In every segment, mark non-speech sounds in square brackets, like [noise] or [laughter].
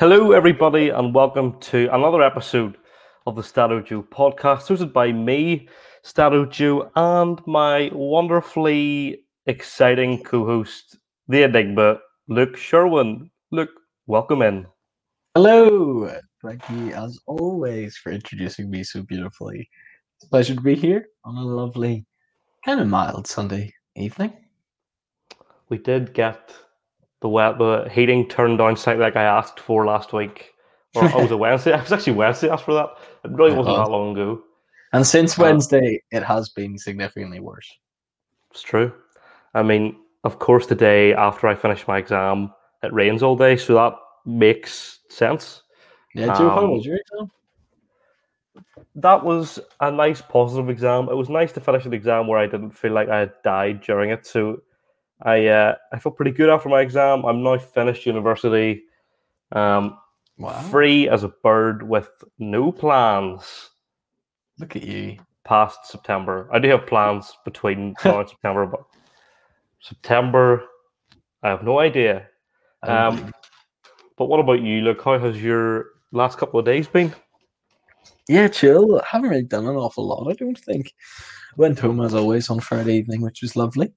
Hello, everybody, and welcome to another episode of the StattoJoe podcast, hosted by me, StattoJoe, and my wonderfully exciting co host, the Enigma, Luke Sherwin. Luke, welcome in. Hello. Thank you, as always, for introducing me so beautifully. It's a pleasure to be here on a lovely, kind of mild Sunday evening. We did get the wet, the heating turned down slightly like I asked for last week. Or oh, was [laughs] it Wednesday? I was actually Wednesday asked for that. It really Yeah, wasn't well. that long ago. And since Wednesday, it has been significantly worse. It's true. I mean, of course, the day after I finished my exam, it rains all day, so that makes sense. Yeah, Joe, how Um, was your exam? That was a nice positive exam. It was nice to finish an exam where I didn't feel like I had died during it. So I uh, I felt pretty good after my exam. I'm now finished university, um, Wow. free as a bird with no plans Look at you. past September. I do have plans between [laughs] now and September, but September, I have no idea. Um, But what about you? Look, how has your last couple of days been? yeah, chill. I haven't really done an awful lot, I don't think. Went home as always on Friday evening, which was lovely.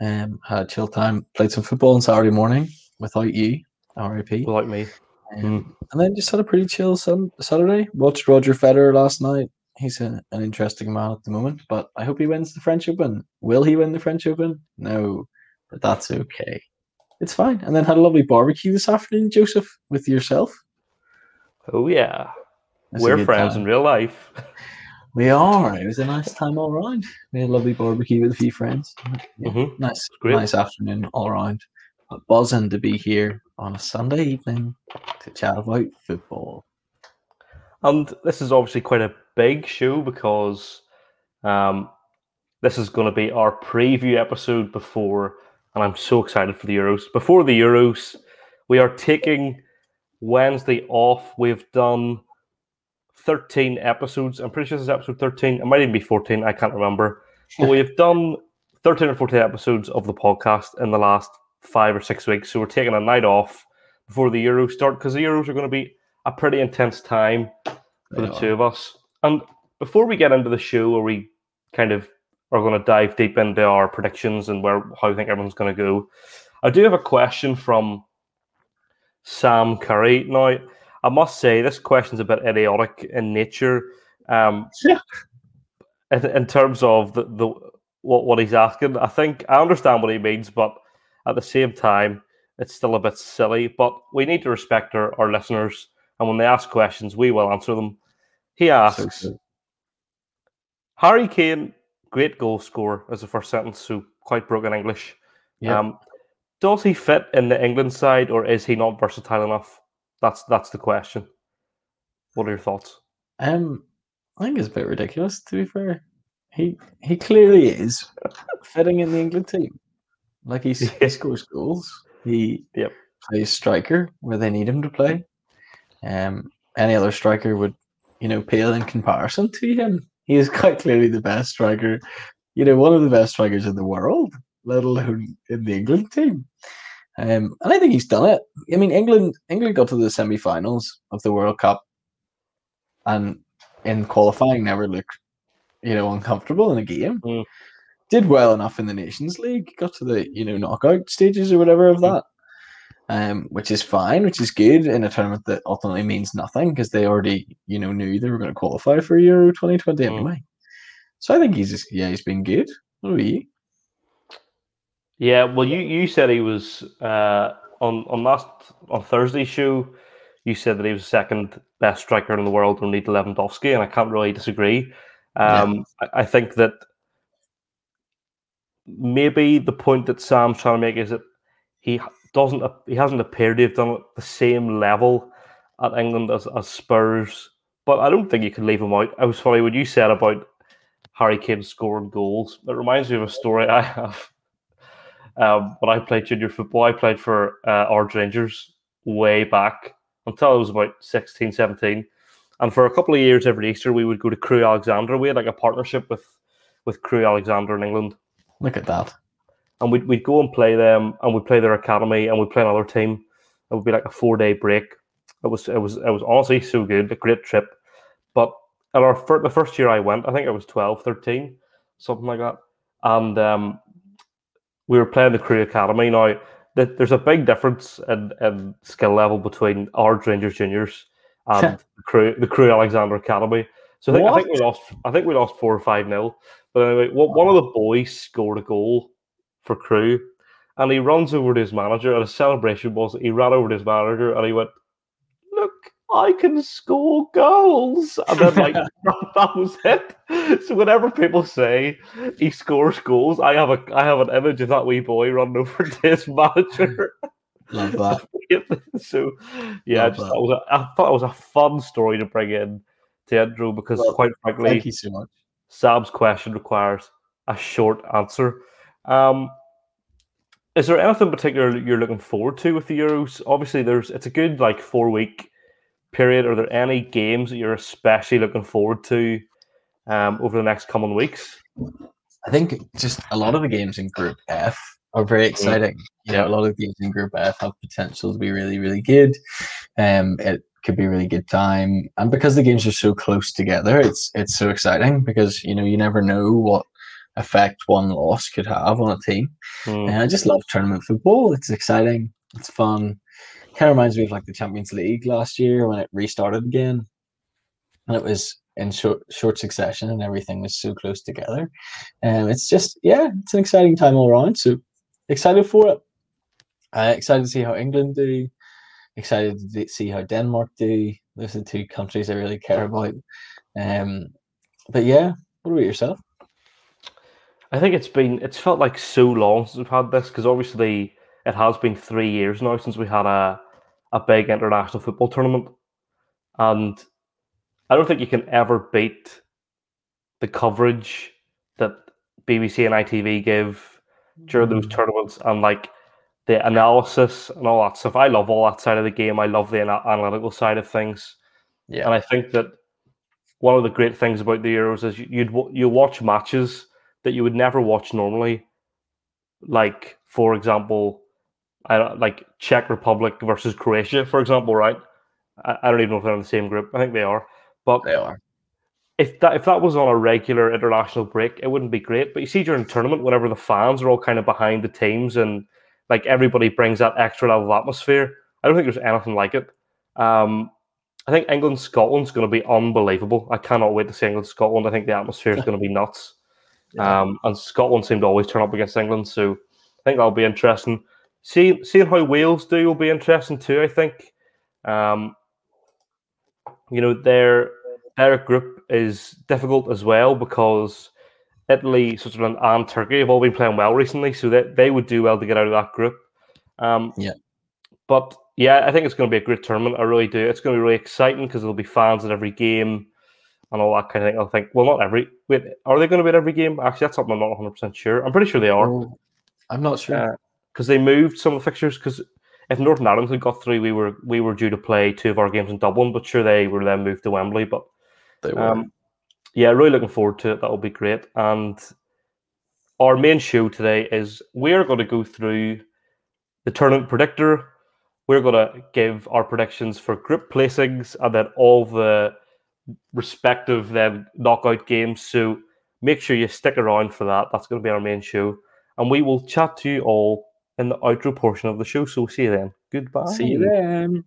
Um, had a chill time, played some football on Saturday morning without you, RIP. Without me. Um, and then just had a pretty chill sun- Saturday. Watched Roger Federer last night. He's a, an interesting man at the moment, but I hope he wins the French Open. Will he win the French Open? No, but that's okay. It's fine. And then had a lovely barbecue this afternoon, Joseph, with yourself. Oh yeah, a we're friends time. in real life. [laughs] We are. It was a nice time all round. We had a lovely barbecue with a few friends. Yeah, Mhm. Nice, Great. nice afternoon all around. But buzzing to be here on a Sunday evening to chat about football. And this is obviously quite a big show because um, this is going to be our preview episode before, and I'm so excited for the Euros. Before the Euros, we are taking Wednesday off. We've done 13 episodes. I'm pretty sure this is episode 13. It might even be 14. I can't remember. But we've [laughs] done 13 or 14 episodes of the podcast in the last five or six weeks. So we're taking a night off before the Euros start because the Euros are going to be a pretty intense time for They the are. two of us. And before we get into the show, where we kind of are going to dive deep into our predictions and where how I think everyone's going to go, I do have a question from Sam Curry. Now, I must say this question's a bit idiotic in nature. Um, Yeah. in, in terms of the, the what what he's asking, I think I understand what he means, but at the same time, it's still a bit silly. But we need to respect our, our listeners, and when they ask questions, we will answer them. He asks. Harry Kane, great goal scorer, as the first sentence, so quite broken English. Yeah. Um, does he fit in the England side, or is he not versatile enough? That's that's the question. What are your thoughts? Um, I think it's a bit ridiculous. To be fair, he he clearly is [laughs] fitting in the England team. Like he's, Yeah. he scores goals. He Yep. plays striker where they need him to play. Um, any other striker would, you know, pale in comparison to him. He is quite clearly the best striker. You know, one of the best strikers in the world, let alone in the England team. Um, and I think he's done it. I mean, England England got to the semi-finals of the World Cup and in qualifying never looked, you know, uncomfortable in a game. Mm. Did well enough in the Nations League, got to the you know knockout stages or whatever of that, um, which is fine, which is good in a tournament that ultimately means nothing because they already you know knew they were going to qualify for Euro twenty twenty Mm. anyway. So I think he's just, yeah he's been good. What about you? Yeah, well, you, you said he was uh, on on last on Thursday's show. You said that he was the second best striker in the world, only to Lewandowski, and I can't really disagree. Um, I, I think that maybe the point that Sam's trying to make is that he doesn't he hasn't appeared to have done it at the same level at England as, as Spurs. But I don't think you can leave him out. I was funny when you said about Harry Kane scoring goals. It reminds me of a story I have. Um, when I played junior football, I played for uh, Ards Rangers way back until I was about 16, 17. And for a couple of years every Easter, we would go to Crewe Alexandra. We had like a partnership with, with Crewe Alexandra in England. Look at that. And we'd, we'd go and play them, and we'd play their academy, and we'd play another team. It would be like a four day break. It was it was it was honestly so good, a great trip. But at our fir- the first year I went, I think I was 12, 13, something like that, and um, we were playing the Crewe Academy. Now th- there's a big difference in, in skill level between our Rangers juniors [laughs] and the Crewe the Crewe Alexandra Academy. So I think, I think we lost. I think we lost four or five nil. But anyway, one one of the boys scored a goal for Crewe, and he runs over to his manager. And his celebration was he ran over to his manager and he went, "Look, I can score goals," and then like [laughs] [laughs] that was it. So whenever people say he scores goals, I have a I have an image of that wee boy running over [laughs] to his manager. Love that. so yeah, I Love just that. thought it was a, I thought it was a fun story to bring in to intro because quite frankly, Thank you so much. Sam's question requires a short answer. Um, is there anything particular you're looking forward to with the Euros? Obviously, there's it's a good like four week period. Are there any games that you're especially looking forward to um, over the next coming weeks? I think just a lot of the games in Group F are very exciting. You know, a lot of games in Group F have potential to be really, really good. Um, it could be a really good time, and because the games are so close together, it's it's so exciting because you know you never know what effect one loss could have on a team. Hmm. And I just love tournament football. It's exciting. It's fun. Kind of reminds me of like the Champions League last year when it restarted again, and it was in short short succession and everything was so close together. And it's just yeah, it's an exciting time all around. So excited for it. Uh, excited to see how England do. Excited to see how Denmark do. Those are the two countries I really care about. Um, but yeah, what about yourself? I think it's been it's felt like so long since we've had this because obviously it has been three years now since we had a a big international football tournament, and I don't think you can ever beat the coverage that BBC and ITV give during those mm. tournaments and like the analysis and all that stuff. I love all that side of the game. I love the analytical side of things. Yeah, And I think that one of the great things about the Euros is you- you'd you watch matches that you would never watch normally. Like for example, I don't, like Czech Republic versus Croatia, for example, right? I, I don't even know if they're in the same group. I think they are. But they are. if that if that was on a regular international break, it wouldn't be great. But you see during tournament, whenever the fans are all kind of behind the teams and like everybody brings that extra level of atmosphere, I don't think there's anything like it. Um, I think England Scotland's going to be unbelievable. I cannot wait to see England Scotland. I think the atmosphere is going to be nuts. Um, and Scotland seem to always turn up against England, so I think that'll be interesting. See, seeing how Wales do will be interesting too. I think, um, you know, their their group is difficult as well because Italy, Switzerland, and Turkey have all been playing well recently, so that they would do well to get out of that group. Um, Yeah. but yeah, I think it's going to be a great tournament. I really do. It's going to be really exciting because there'll be fans at every game and all that kind of thing. I think. Well, not every. Wait, are they going to be at every game? Actually, that's something I'm not 100 percent sure. I'm pretty sure they are I'm not sure. Because they moved some of the fixtures. Because if Northern Ireland had got through, we were we were due to play two of our games in Dublin, but sure they were then moved to Wembley. But they were. um, yeah, really looking forward to it. That will be great. And our main show today is we're going to go through the tournament predictor. We're going to give our predictions for group placings and then all the respective then knockout games. So make sure you stick around for that. That's going to be our main show. And we will chat to you all in the outro portion of the show. So see you then. Goodbye. See you then.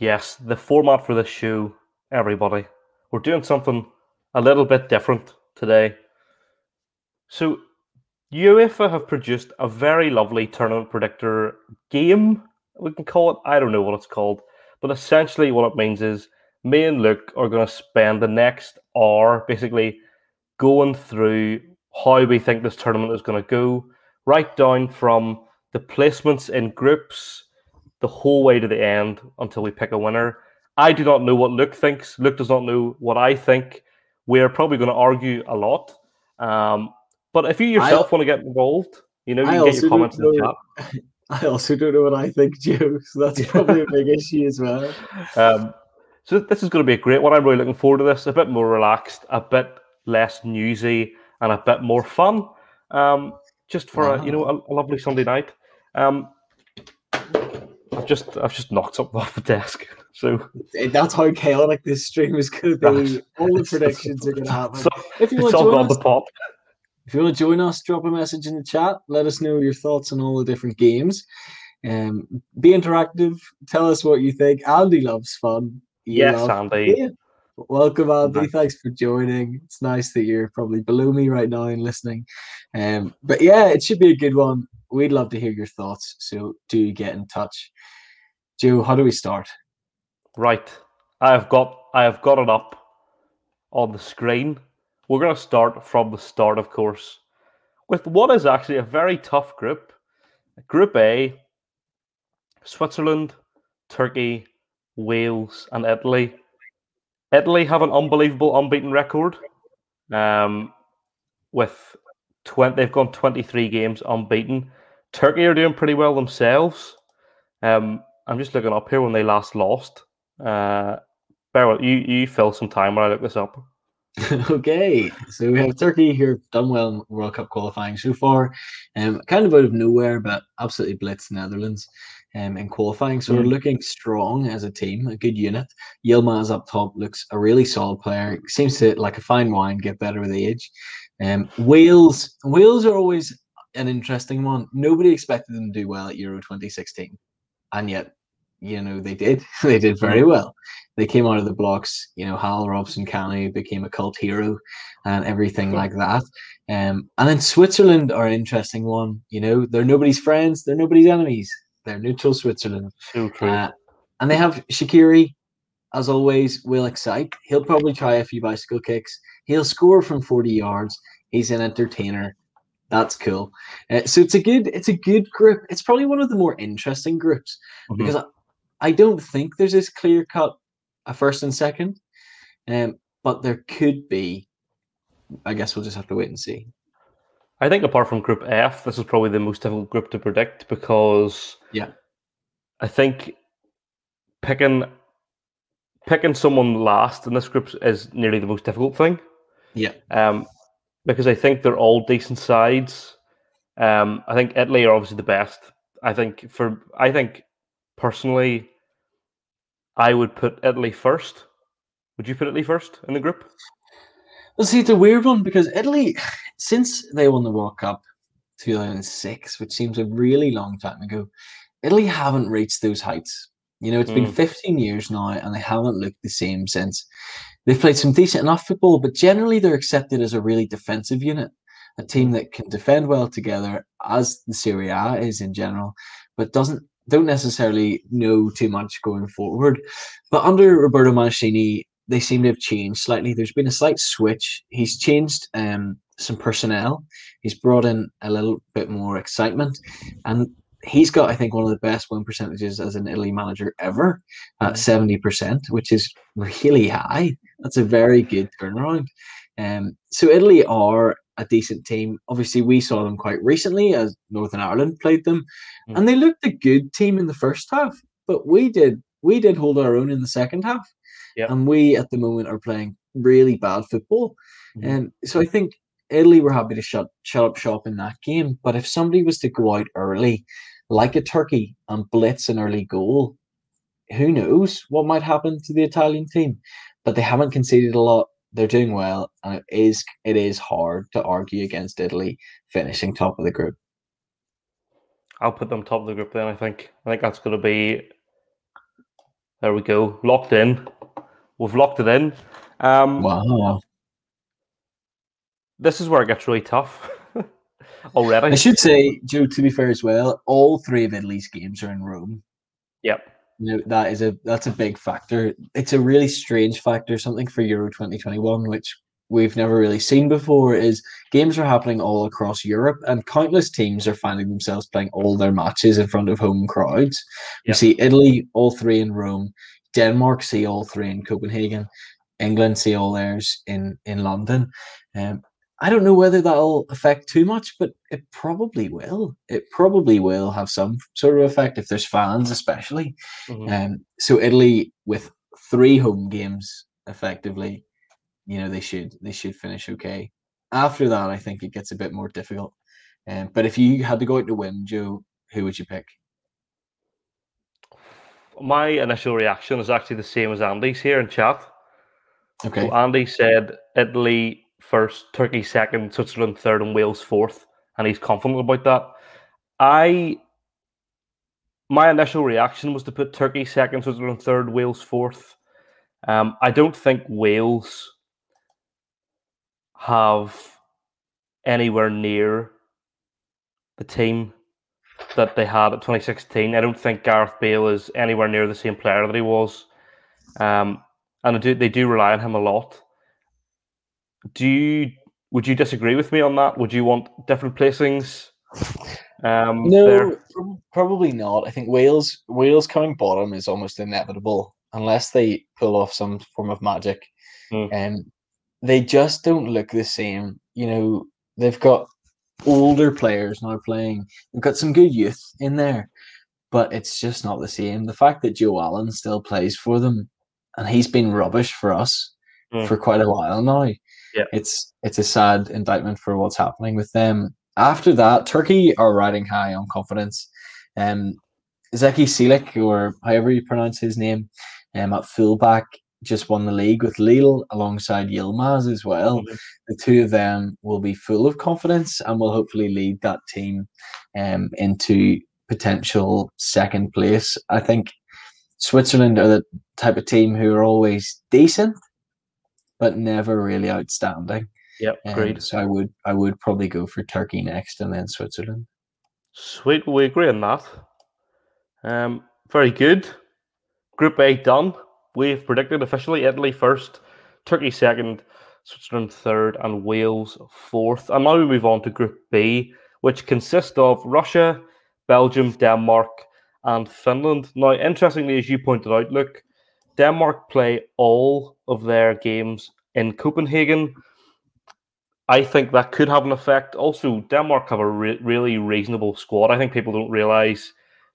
Yes, the format for this show, everybody. We're doing something a little bit different today. So, UEFA have produced a very lovely tournament predictor game, we can call it. I don't know what it's called, but essentially, what it means is me and Luke are going to spend the next hour basically going through how we think this tournament is going to go, right down from the placements in groups the whole way to the end until we pick a winner. I do not know what Luke thinks. Luke does not know what I think. We're probably going to argue a lot. Um, but if you yourself want to get involved, you know, you I can get your comments in the chat. [laughs] [laughs] I also don't know what I think, [laughs] Joe. So that's probably a big issue as well. [laughs] Um, so this is going to be a great one. I'm really looking forward to this. A bit more relaxed, a bit less newsy, and a bit more fun. Um, just for wow. a you know a, a lovely Sunday night. Um, I've just I've just knocked something off the desk. So that's how chaotic this stream is going to be. All the predictions are going to happen. So, if you want to join us, the pop. If you want to join us, drop a message in the chat. Let us know your thoughts on all the different games. Um, be interactive. Tell us what you think. Andy loves fun. You yes, love Andy. Welcome, Andy. Thanks for joining. It's nice that you're probably below me right now and listening. Um, but yeah, it should be a good one. We'd love to hear your thoughts. So do get in touch. Joe, how do we start? Right. I have got I have got it up on the screen. We're gonna start from the start, of course, with what is actually a very tough group. Group A, Switzerland, Turkey, Wales, and Italy. Italy have an unbelievable unbeaten record. Um, with 20, they've gone 23 games unbeaten. Turkey are doing pretty well themselves. Um, I'm just looking up here when they last lost. Uh, Beryl, you, you fill some time when I look this up. [laughs] okay, so we have Turkey here done well in World Cup qualifying so far. Um, kind of out of nowhere, but absolutely blitzed Netherlands um, in qualifying. So mm. we're looking strong as a team, a good unit. Yilmaz up top looks a really solid player. Seems to, like a fine wine, get better with age. Um, Wales, Wales are always an interesting one. Nobody expected them to do well at Euro 2016, and yet, you know, they did. [laughs] they did very well. They came out of the blocks. You know, Hal Robson Kanu became a cult hero, and everything like that. Um, and then Switzerland are an interesting one. You know, they're nobody's friends. They're nobody's enemies. They're neutral Switzerland. So. Uh, and they have Shaqiri, as always, will excite. He'll probably try a few bicycle kicks. He'll score from 40 yards. He's an entertainer. That's cool. Uh, so it's a good it's a good group. It's probably one of the more interesting groups mm-hmm. because I, don't think there's this clear cut a first and second. Um, but there could be. I guess we'll just have to wait and see. I think apart from Group F, this is probably the most difficult group to predict because yeah, I think picking picking someone last in this group is nearly the most difficult thing. Yeah. Um, because I think they're all decent sides. Um, I think Italy are obviously the best. I think for I think personally, I would put Italy first. Would you put Italy first in the group? Well, see, it's a weird one because Italy, since they won the World Cup 2006, which seems a really long time ago, Italy haven't reached those heights. You know, it's mm. been 15 years now and they haven't looked the same since. They've played some decent enough football, but generally they're accepted as a really defensive unit, a team hmm. that can defend well together, as the Serie A is in general, but doesn't don't necessarily know too much going forward. But under Roberto Mancini, they seem to have changed slightly. There's been a slight switch. He's changed um, some personnel. He's brought in a little bit more excitement, and he's got, I think, one of the best win percentages as an Italy manager ever at seventy percent, which is really high. That's a very good turnaround. Um, so Italy are a decent team. Obviously, we saw them quite recently as Northern Ireland played them, mm. and they looked a good team in the first half. But we did we did hold our own in the second half. Yep. And we at the moment are playing really bad football. And mm-hmm. um, so I think Italy were happy to shut shut up shop in that game. But if somebody was to go out early, like a Turkey, and blitz an early goal, who knows what might happen to the Italian team? But they haven't conceded a lot. They're doing well, and it is it is hard to argue against Italy finishing top of the group. I'll put them top of the group then. I think I think that's going to be. There we go, locked in. We've locked it in. Um, wow. This is where it gets really tough [laughs] already. I should say, Joe, to be fair as well, all three of Italy's games are in Rome. Yep. Know, that is a that's a big factor. It's a really strange factor, something for Euro 2021, which we've never really seen before is games are happening all across Europe and countless teams are finding themselves playing all their matches in front of home crowds. Yep. We see Italy, all three in Rome. Denmark see all three in Copenhagen. England see all theirs in in London. Um, I don't know whether that'll affect too much, but it probably will. It probably will have some sort of effect if there's fans, especially. Mm-hmm. Um, so Italy with three home games effectively, you know, they should they should finish okay. After that, I think it gets a bit more difficult. Um, but if you had to go out to win, Joe, who would you pick? My initial reaction is actually the same as Andy's here in chat. Okay. So Andy said Italy first, Turkey second, Switzerland third, and Wales fourth, and he's confident about that. I my initial reaction was to put Turkey second, Switzerland third, Wales fourth. Um, I don't think Wales have anywhere near the team that they had at 2016. I don't think Gareth Bale is anywhere near the same player that he was. Um, and do, they do rely on him a lot. Do you would you disagree with me on that? Would you want different placings? Um, no, there? probably not. I think Wales Wales coming bottom is almost inevitable unless they pull off some form of magic. Mm. And um, they just don't look the same. You know, they've got older players now playing. They've got some good youth in there, but it's just not the same. The fact that Joe Allen still plays for them, and he's been rubbish for us Mm. for quite a while now. Yeah. It's it's a sad indictment for what's happening with them. After that, Turkey are riding high on confidence. Um, Zeki Çelik, or however you pronounce his name, um, at fullback just won the league with Lille alongside Yilmaz as well. Mhm. The two of them will be full of confidence and will hopefully lead that team um, into potential second place. I think Switzerland are the type of team who are always decent, but never really outstanding. Yep, Um, agreed. so I would I would probably go for Turkey next and then Switzerland. Sweet, we agree on that. Um, very good. Group A done. We've predicted officially Italy first, Turkey second, Switzerland third, and Wales fourth. And now we move on to Group B, which consists of Russia, Belgium, Denmark, and Finland. Now, interestingly, as you pointed out, look, Denmark play all of their games in Copenhagen. I think that could have an effect. Also, Denmark have a re- really reasonable squad. I think people don't realize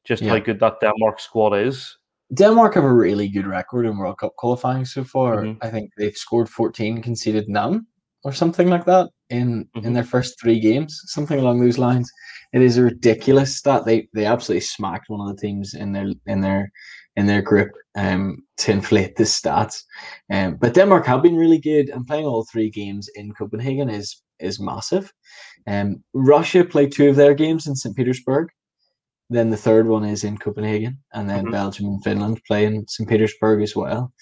just how good that Denmark squad is. Denmark have a really good record in World Cup qualifying so far. Mhm. I think they've scored 14, conceded none, or something like that in Mhm. in their first three games, something along those lines. It is a ridiculous stat. They they absolutely smacked one of the teams in their in their in their group um, to inflate the stats. Um, but Denmark have been really good, and playing all three games in Copenhagen is is massive. Um, Russia played two of their games in St. Petersburg. Then the third one is in Copenhagen, and then Mhm. Belgium and Finland play in St. Petersburg as well.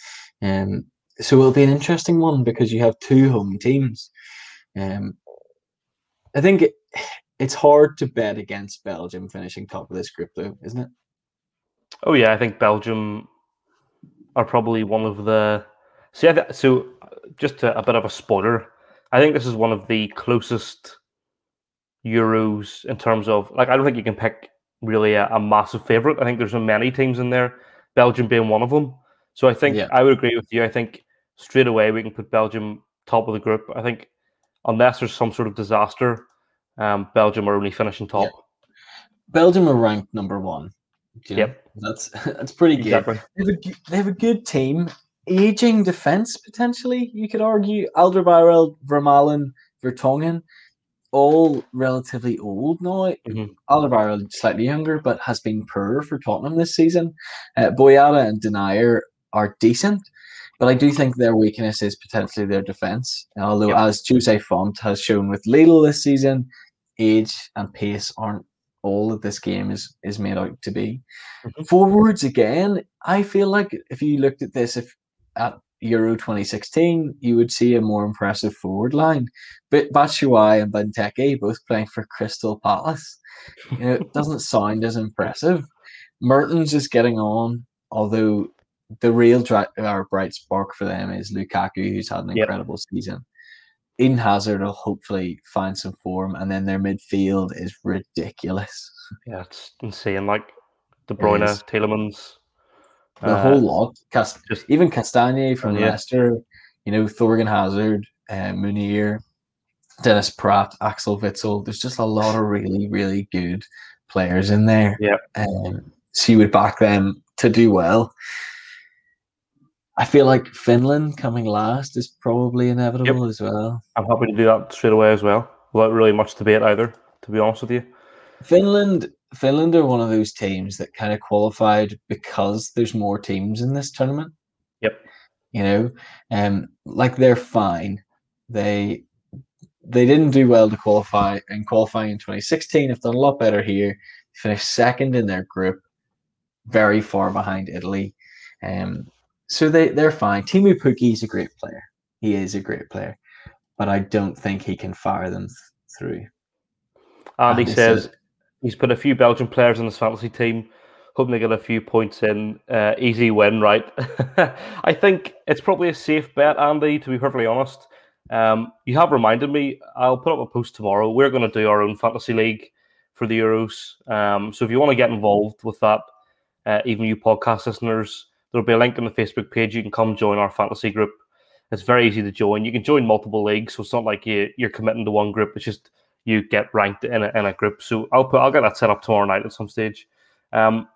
Um, so it'll be an interesting one because you have two home teams. Um, I think it, it's hard to bet against Belgium finishing top of this group, though, isn't it? Oh yeah, I think Belgium are probably one of the. See, I th- so just a, a bit of a spoiler. I think this is one of the closest Euros in terms of like. I don't think you can pick really a, a massive favorite. I think there's so many teams in there, Belgium being one of them. So I think Yeah. I would agree with you. I think straight away we can put Belgium top of the group. I think unless there's some sort of disaster, um, Belgium are only finishing top. Belgium are ranked number one. Do you know? Yep. that's [laughs] that's pretty good. Exactly. They have, a, g- they have a good team. Aging defense potentially, you could argue. Alderweireld, Vermaelen, Vertonghen, all relatively old now. Mhm. Alderweireld slightly younger, but has been poor for Tottenham this season. Uh, Boyata and Denayer are decent, but I do think their weakness is potentially their defense. Although, Yep. as Jose Fonte has shown with Lille this season, age and pace aren't all that this game is is made out to be. Mhm. Forwards again, I feel like if you looked at this if at Euro 2016, you would see a more impressive forward line. But Batshuayi and Benteke both playing for Crystal Palace. You know, it doesn't [laughs] sound as impressive. Mertens is getting on, although the real or bright spark for them is Lukaku, who's had an Yep. incredible season. Eden Hazard will hopefully find some form, and then their midfield is ridiculous. [laughs] Yeah, it's insane. Like De Bruyne. Tielemans, The uh, whole lot. Cast- just even Castagne from Yeah. Leicester, you know, Thorgan Hazard, uh, Meunier, Dennis Praet, Axel Witsel. There's just a lot of really, really good players in there. Yep. Um, so you would back them to do well. I feel like Finland coming last is probably inevitable yep. as well. I'm happy to do that straight away as well, without really much debate either. To be honest with you, Finland Finland are one of those teams that kind of qualified because there's more teams in this tournament. Yep. You know, um, like they're fine. They they didn't do well to qualify in qualifying in 2016. Have done a lot better here. Finished second in their group, very far behind Italy. Um, so they they're fine. Teemu Pukki is a great player. He is a great player, but I don't think he can fire them th- through. Andy says he's put a few Belgian players in his fantasy team, hoping to get a few points in. Uh, easy win, right? [laughs] I think it's probably a safe bet, Andy. To be perfectly honest, um, you have reminded me. I'll put up a post tomorrow. We're going to do our own fantasy league for the Euros. Um, so if you want to get involved with that, uh, even you podcast listeners, there'll be a link on the Facebook page. You can come join our fantasy group. It's very easy to join. You can join multiple leagues, so it's not like you, you're committing to one group. It's just you get ranked in a, in a group. So I'll put I'll get that set up tomorrow night at some stage. Um,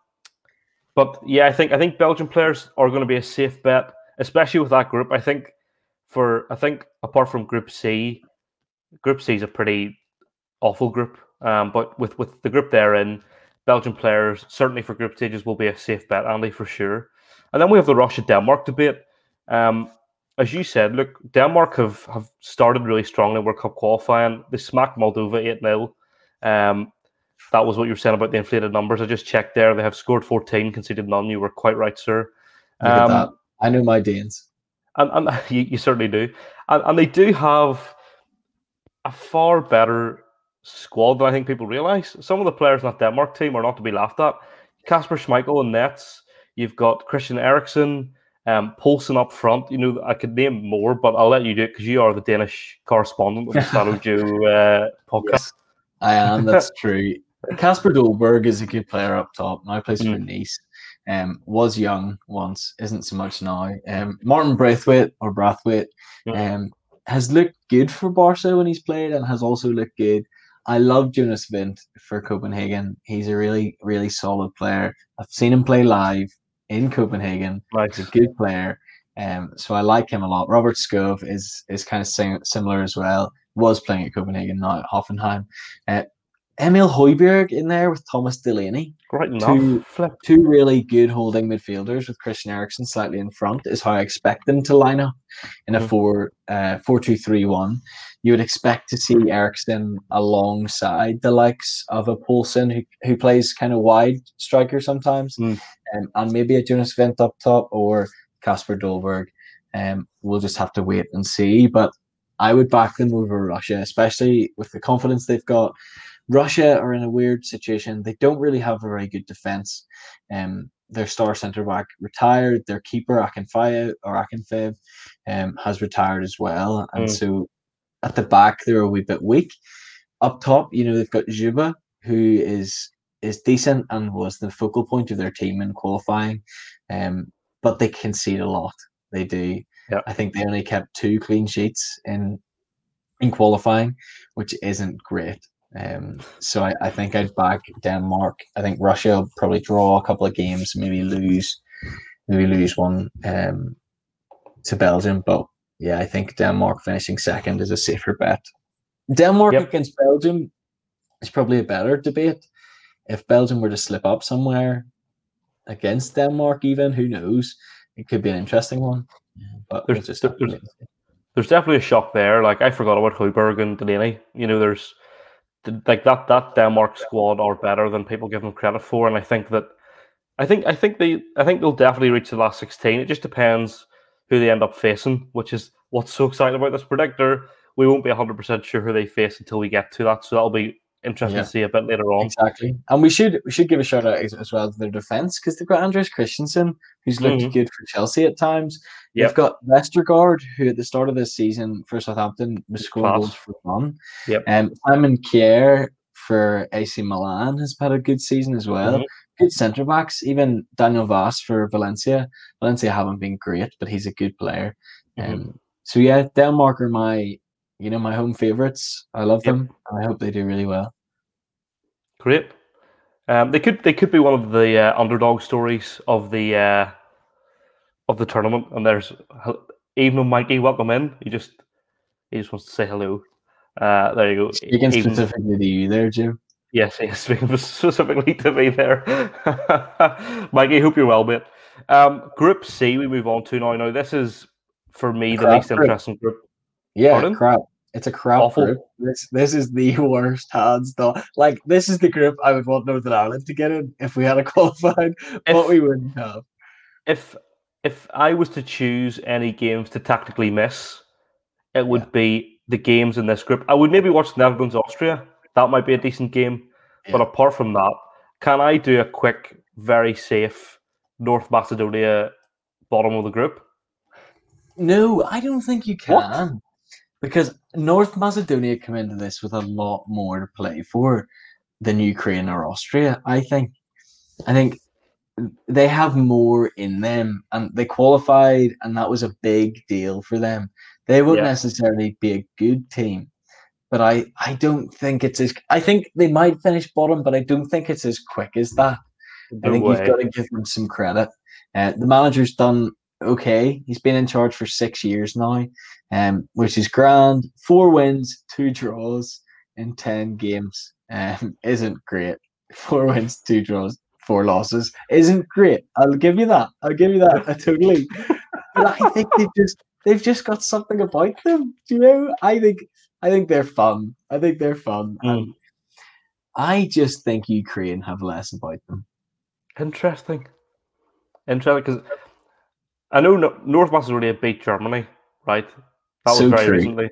but yeah, I think I think Belgian players are going to be a safe bet, especially with that group. I think for I think apart from Group C, Group C is a pretty awful group. Um, but with with the group they're in, Belgian players certainly for group stages will be a safe bet, Andy, for sure. And then we have the Russia Denmark debate. Um, as you said, look, Denmark have, have started really strongly in World Cup qualifying. They smacked Moldova 8 0. Um, that was what you were saying about the inflated numbers. I just checked there. They have scored 14, conceded none. You were quite right, sir. Um, I know my Danes. And, and [laughs] you, you certainly do. And, and they do have a far better squad than I think people realise. Some of the players in that Denmark team are not to be laughed at. Kasper Schmeichel and Nets. You've got Christian Eriksen, um, Poulsen up front. You know, I could name more, but I'll let you do it because you are the Danish correspondent of the Saddle [laughs] Joe uh, podcast. Yes, I am. That's true. Kasper Dolberg is a good player up top. Now plays for mm. Nice. Um, was young once, isn't so much now. Um, Martin Braithwaite or Brathwaite mm. um, has looked good for Barca when he's played and has also looked good. I love Jonas Wind for Copenhagen. He's a really, really solid player. I've seen him play live in Copenhagen. Nice. He's a good player. Um, so I like him a lot. Robert Skov is is kind of sim- similar as well. Was playing at Copenhagen, not at Hoffenheim. Uh, Emil Højbjerg in there with Thomas Delaney. Right two, two really good holding midfielders with Christian Eriksen slightly in front is how I expect them to line up in a mm. four uh, four two three one. You would expect to see Eriksen alongside the likes of a Poulsen who, who plays kind of wide striker sometimes, mm. Um, and maybe a Jonas Wind up top or Kasper Dolberg. Um, we'll just have to wait and see. But I would back them over Russia, especially with the confidence they've got. Russia are in a weird situation. They don't really have a very good defense. Um, their star centre back retired. Their keeper Akinfeev or Akinfeev um, has retired as well, and mm. so at the back they're a wee bit weak. Up top, you know they've got Dzyuba, who is is decent and was the focal point of their team in qualifying, um, but they concede a lot. They do. Yep. I think they only kept two clean sheets in in qualifying, which isn't great. Um, so I, I think I'd back Denmark. I think Russia will probably draw a couple of games, maybe lose, maybe lose one um, to Belgium. But yeah, I think Denmark finishing second is a safer bet. Denmark yep. against Belgium is probably a better debate. If Belgium were to slip up somewhere against Denmark, even who knows, it could be an interesting one. But there's, we'll there's, there's, definitely a shock there. Like I forgot about Højbjerg and Delaney. You know, there's like that that Denmark squad are better than people give them credit for, and I think that I think I think they I think they'll definitely reach the last sixteen. It just depends who they end up facing, which is what's so exciting about this predictor. We won't be hundred percent sure who they face until we get to that, so that'll be interesting yeah. to see a bit later on. Exactly, and we should we should give a shout out as well to their defense because they've got Andreas Christensen, who's looked mm-hmm. good for Chelsea at times. Yep. They've got Vestergaard, who at the start of this season for Southampton was scoring goals for fun. Yep. Um, Simon Kjær for AC Milan has had a good season as well. Mm-hmm. Good centre backs, even Daniel Wass for Valencia. Valencia haven't been great, but he's a good player. Mm-hmm. Um, so yeah, Denmark are my you know my home favourites. I love yep. them, I hope they do really well. Great. Um, they could they could be one of the uh, underdog stories of the uh, of the tournament, and there's even Mikey, welcome in. He just he just wants to say hello. Uh, there you go. Speaking Even- specifically to you there, Jim. Yes, yes, [laughs] speaking specifically to me there. [laughs] Mikey, hope you're well, mate. Um, group C, we move on to now. Now, this is for me the Crap least group. interesting group. Yeah, Pardon? crap. It's a crap Awful. group. This this is the [laughs] worst hands down. Like this is the group I would want Northern Ireland to get in if we had a [laughs] qualified, but we wouldn't have. If if I was to choose any games to tactically miss, it would be the games in this group. I would maybe watch Netherlands Austria. That might be a decent game. But apart from that, can I do a quick, very safe North Macedonia bottom of the group? No, I don't think you What? Because North Macedonia come into this with a lot more to play for than Ukraine or Austria. I think I think they have more in them and they qualified and that was a big deal for them. They won't Yeah. necessarily be a good team. But I, I don't think it's as I think they might finish bottom, but I don't think it's as quick as that. I think way. you've got to give them some credit. Uh, the manager's done okay. He's been in charge for six years now, um, which is grand. Four wins, two draws in ten games. Um, [laughs] isn't great. Four wins, two draws, four losses isn't great. I'll give you that. I'll give you that. I totally. But I think they've just they've just got something about them. Do you know? I think I think they're fun. I think they're fun. Mm. And I just think Ukraine have less about them. Interesting. Interesting because I know No- North Macedonia beat Germany, right? That was So very true. recently.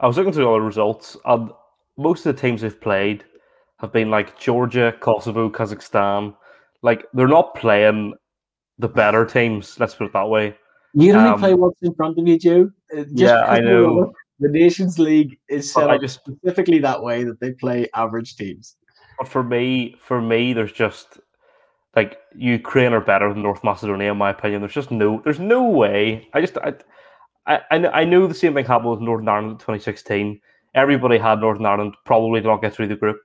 I was looking through all the results, and most of the teams they've played have been like Georgia, Kosovo, Kazakhstan. Like they're not playing the better teams. Let's put it that way. You only Um, play what's in front of you, Joe. Uh, just Yeah, I know. The Nations League is set up just, specifically that way that they play average teams. but for me, for me, there's just like Ukraine are better than North Macedonia, in my opinion. There's just no, there's no way. I just, I, I, I kn- know the same thing happened with Northern Ireland in 2016. Everybody had Northern Ireland probably not get through the group,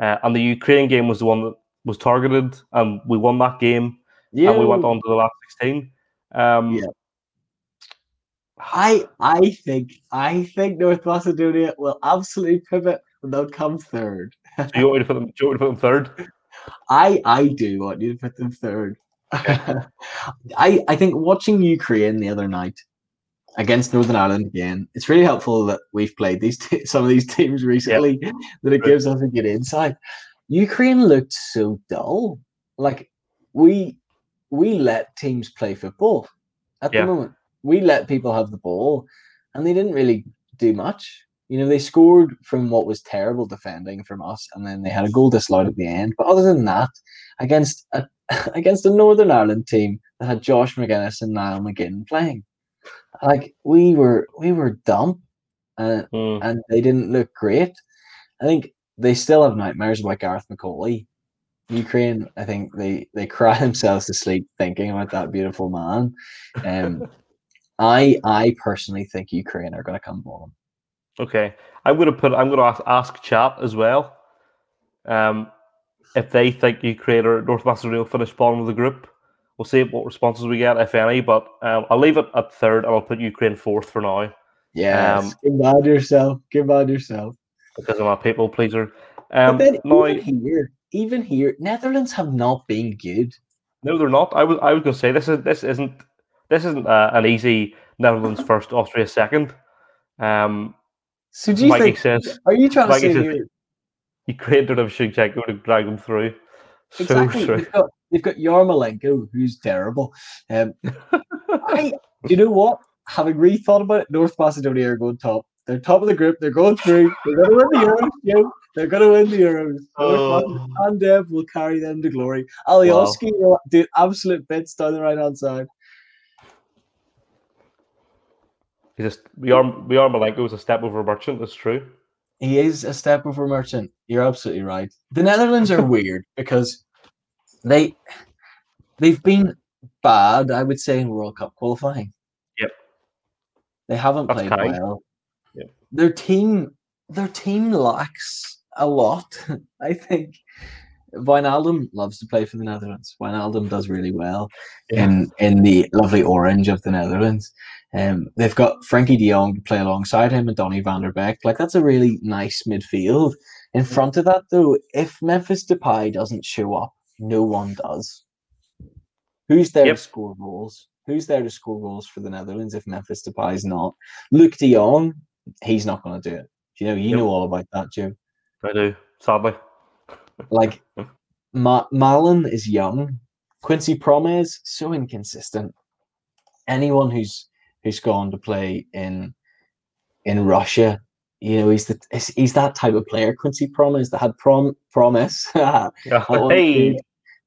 uh, and the Ukraine game was the one that was targeted, and we won that game, Yeah, and we went on to the last 16. Um, Yeah. I I think I think North Macedonia will absolutely pivot and they'll come third. [laughs] So you want me to put them? Do you want me to put them third? I I do want you to put them third. [laughs] I I think watching Ukraine the other night against Northern Ireland again, it's really helpful that we've played these te- [laughs] some of these teams recently that it gives us a good insight. Ukraine looked so dull. Like we we let teams play football at Yeah. the moment. We let people have the ball, and they didn't really do much. You know, they scored from what was terrible defending from us, and then they had a goal disallowed at the end. But other than that, against a [laughs] against a Northern Ireland team that had Josh Magennis and Niall McGinn playing, like we were we were dumb, uh, Mm. and they didn't look great. I think they still have nightmares about Gareth McAuley. Ukraine, I think they they cry [laughs] themselves to sleep thinking about that beautiful man. Um, [laughs] I I personally think Ukraine are going to come bottom. Okay, I'm going to put. I'm going to ask, ask chat as well. Um, if they think Ukraine or North Macedonia will finish bottom of the group, we'll see what responses we get, if any. But um, I'll leave it at third, and I'll put Ukraine fourth for now Yeah, Um, give mad yourself, give mad yourself. because I'm a people pleaser. But Um, then now, even here, even here, Netherlands have not been good. no, they're not. I was. I was going to say this is. This isn't. This isn't uh, an easy Netherlands [laughs] first, Austria second. Um, So do you think? says Are you trying to say says Ukraine don't have Shevchenko to drag them through. So exactly? true. They've got, they've got Yarmolenko, who's terrible. Um, I, do you know what? Having rethought about it, North Macedonia are going top. They're top of the group. They're going through. They're going to win the Euros. They're going to win the Euros. Oh. Pandev will carry them to glory. Alioski will do absolute bits down the right hand side. He's just we are Yarmolenko is a step over Merchant. That's true. He is a step over Merchant. You're absolutely right. The Netherlands are [laughs] weird because they they've been bad, I would say, in World Cup qualifying. Yep. They haven't That's played kind. well. Yep. Their team their team lacks a lot. [laughs] I think Wijnaldum loves to play for the Netherlands. Wijnaldum does really well yeah. in in the lovely orange of the Netherlands. Um, they've got Frenkie De Jong to play alongside him and Donny van der Beek. Like that's a really nice midfield. In front of that, though, if Memphis Depay doesn't show up, no one does. Who's there yep. to score goals? Who's there to score goals for the Netherlands if Memphis Depay is not? Luuk De Jong, he's not going to do it. You know, you yep. know all about that, Jim. I do, sadly. Like, Ma- Malen is young. Quincy Promes so inconsistent. Anyone who's who's gone to play in in Russia, you know, he's the he's that type of player. Quincy Promes that had prom promise. [laughs] hey.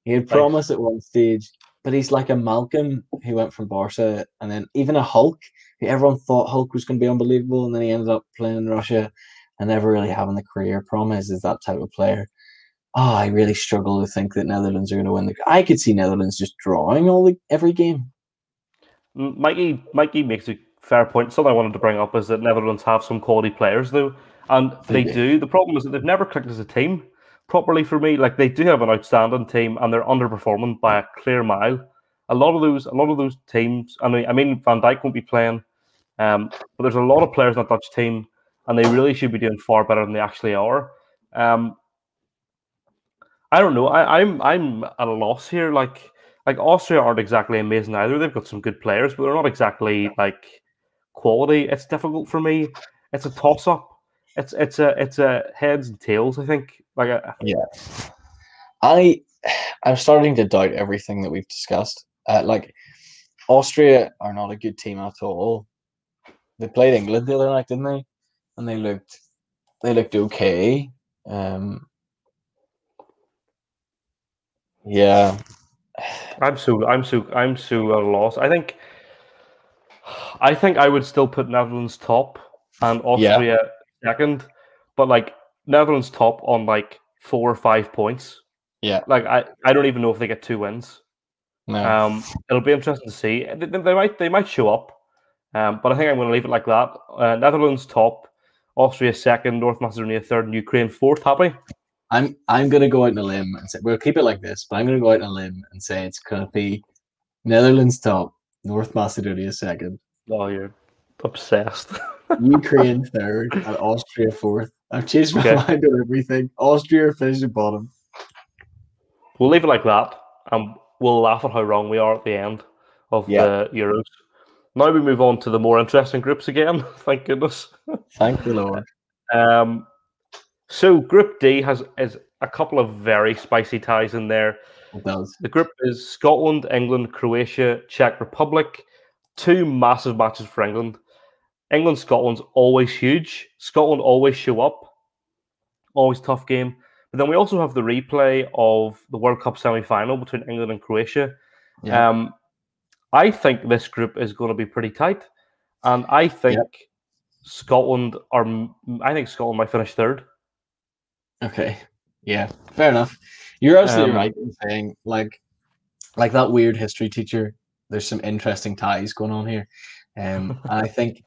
He had promise at one stage, but he's like a Malcom who went from Barca, and then even a Hulk. Who everyone thought Hulk was going to be unbelievable, and then he ended up playing in Russia and never really having the career. Promes is that type of player oh, I really struggle to think that Netherlands are going to win the. I could see Netherlands just drawing all the every game. Mikey, Mikey makes a fair point. Something I wanted to bring up is that Netherlands have some quality players though, and they, they do. The problem is that they've never clicked as a team properly for me. Like they do have an outstanding team, and they're underperforming by a clear mile. A lot of those, a lot of those teams. I mean, I mean, Van Dijk won't be playing, um, but there's a lot of players in that Dutch team, and they really should be doing far better than they actually are. Um, I don't know. I, I'm I'm at a loss here. Like like Austria aren't exactly amazing either. They've got some good players, but they're not exactly like quality. It's difficult for me. It's a toss up. It's it's a it's a heads and tails. I think. Like a, yeah, I [sighs] I'm starting to doubt everything that we've discussed. Uh, like Austria are not a good team at all. They played England the other night, didn't they? And they looked they looked okay. Um, yeah. I'm so I'm so I'm so at a loss. I think I think I would still put Netherlands top and Austria yeah. second, but like Netherlands top on like four or five points. Yeah. Like I, I don't even know if they get two wins. No. Um, it'll be interesting to see. They, they might they might show up, um, but I think I'm going to leave it like that. Uh, Netherlands top, Austria second, North Macedonia third, and Ukraine fourth. Happy? I'm I'm gonna go out on a limb and say we'll keep it like this, but I'm gonna go out on a limb and say it's gonna be Netherlands top, North Macedonia second. Oh, you're obsessed. [laughs] Ukraine third, and Austria fourth. I've changed my okay. mind on everything. Austria finishing bottom. We'll leave it like that, and we'll laugh at how wrong we are at the end of yeah. the Euros. Now we move on to the more interesting groups again. [laughs] Thank goodness. Thank the Lord. Um, so Group D has is a couple of very spicy ties in there. It does. The group is Scotland, England, Croatia, Czech Republic. Two massive matches for England. England, Scotland's always huge. Scotland always show up. Always tough game. But then we also have the replay of the World Cup semi final between England and Croatia. Yeah. Um, I think this group is going to be pretty tight. And I think yep. Scotland are, I think Scotland might finish third. Okay. Yeah, fair enough. You're absolutely um, right in saying like like that weird history teacher. There's some interesting ties going on here, um, [laughs] and I think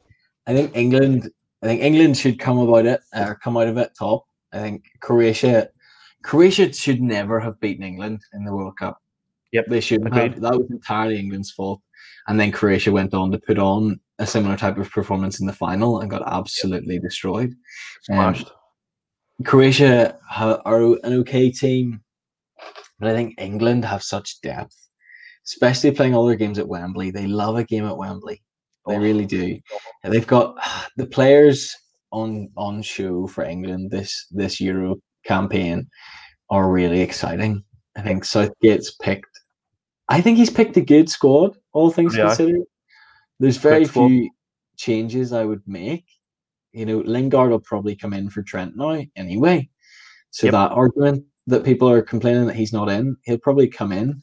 I think England I think England should come about it or come out of it top. I think Croatia Croatia should never have beaten England in the World Cup. Yep, they shouldn't have. That was entirely England's fault. And then Croatia went on to put on a similar type of performance in the final and got absolutely destroyed. Um, Smashed. Croatia are an okay team, but I think England have such depth, especially playing all their games at Wembley. They love a game at Wembley. They oh. really do. They've got [sighs] the players on on show for England this this Euro campaign are really exciting. I think Southgate's picked. I think he's picked a good squad, all things yeah. considered. There's very few changes I would make you know, Lingard will probably come in for Trent now anyway. So yep. that argument that people are complaining that he's not in, he'll probably come in.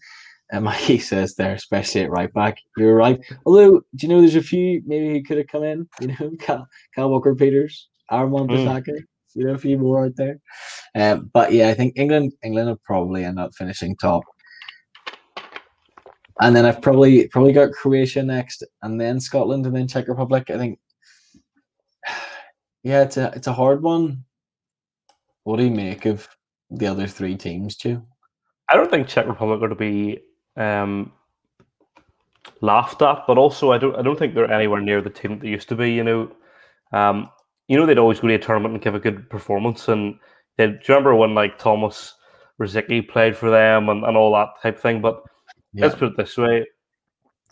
And [laughs] Mikey says there, especially at right back, you're right. Although, do you know there's a few maybe he could have come in? You know, [laughs] Cal, Cal Walker Peters, Armand mm. you know, a few more out there. Um, but yeah, I think England England will probably end up finishing top. And then I've probably probably got Croatia next, and then Scotland, and then Czech Republic. I think yeah, it's a it's a hard one. What do you make of the other three teams, too. I don't think Czech Republic are to be um, laughed at, but also I don't I don't think they're anywhere near the team that they used to be. You know, um, you know they'd always go to a tournament and give a good performance, and they, do you remember when like Thomas Rosicky played for them and, and all that type of thing? But Yeah. let's put it this way,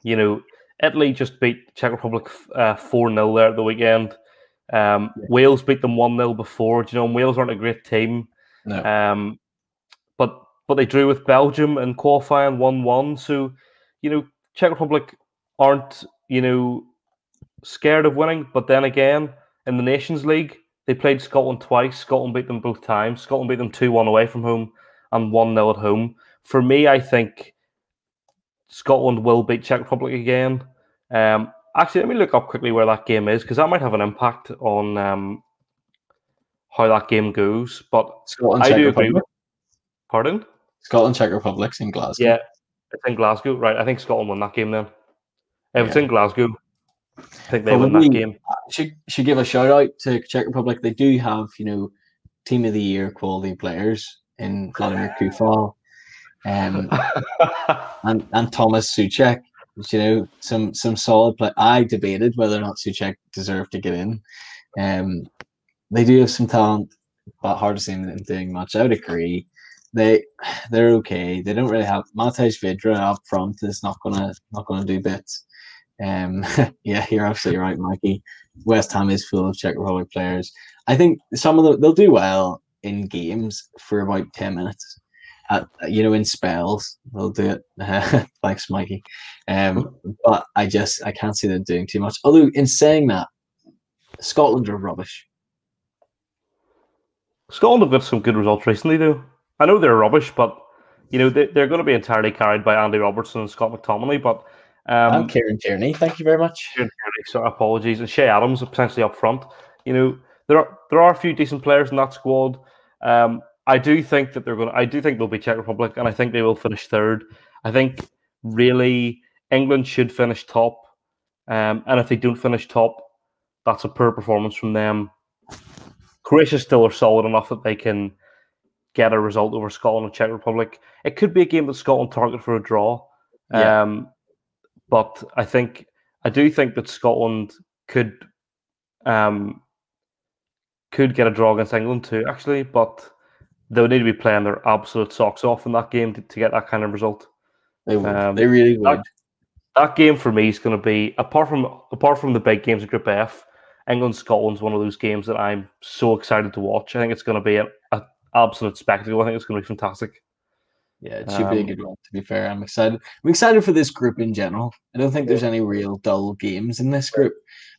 you know, Italy just beat Czech Republic uh, four 0 there at the weekend. Um, Wales beat them one 0 before. Do you know, and Wales aren't a great team. No. Um, but but they drew with Belgium in qualifying one one. So, you know, Czech Republic aren't you know scared of winning. But then again, in the Nations League, they played Scotland twice. Scotland beat them both times. Scotland beat them two one away from home and one 0 at home. For me, I think Scotland will beat Czech Republic again. Um, actually, let me look up quickly where that game is because that might have an impact on um, how that game goes. But Scotland, I Czech do agree Republic. pardon. Scotland, Czech Republic's in Glasgow. Yeah, it's in Glasgow, right? I think Scotland won that game then. If it's Yeah. in Glasgow, I think they win that Probably- game. should should give a shout out to Czech Republic. They do have you know team of the year quality players in Vladimir Coufal, um, [laughs] and and Thomas Soucek. You know some some solid play. I debated whether or not Soucek deserved to get in. Um, they do have some talent, but hard to see them doing much. I would agree. They they're okay. They don't really have Matej Vydra up front is not gonna not gonna do bits. Um, [laughs] yeah, you're absolutely right, Mikey. West Ham is full of Czech Republic players. I think some of them they'll do well in games for about ten minutes. At, you know, in spells they'll do it. [laughs] Thanks, Mikey. Um, but I just I can't see them doing too much. Although in saying that, Scotland are rubbish. Scotland have got some good results recently, though. I know they're rubbish, but you know they, they're going to be entirely carried by Andy Robertson and Scott McTominay. But um, I'm Kieran Tierney. Thank you very much. Kieran Tierney, so apologies, and Che Adams are potentially up front. You know, there are there are a few decent players in that squad. Um, I do think that they're going. to I do think they'll be Czech Republic, and I think they will finish third. I think really England should finish top, um, and if they don't finish top, that's a poor performance from them. Croatia still are solid enough that they can get a result over Scotland and Czech Republic. It could be a game that Scotland target for a draw. Yeah. Um, but I think I do think that Scotland could um, could get a draw against England too, actually, but they would need to be playing their absolute socks off in that game to, to get that kind of result. They would. Um, they really would. that- That game for me is going to be apart from apart from the big games in Group F, England Scotland's one of those games that I'm so excited to watch. I think it's going to be an absolute spectacle. I think it's going to be fantastic. Yeah, it should be a Um, good one. To be fair, I'm excited. I'm excited for this group in general. I don't think there's any real dull games in this group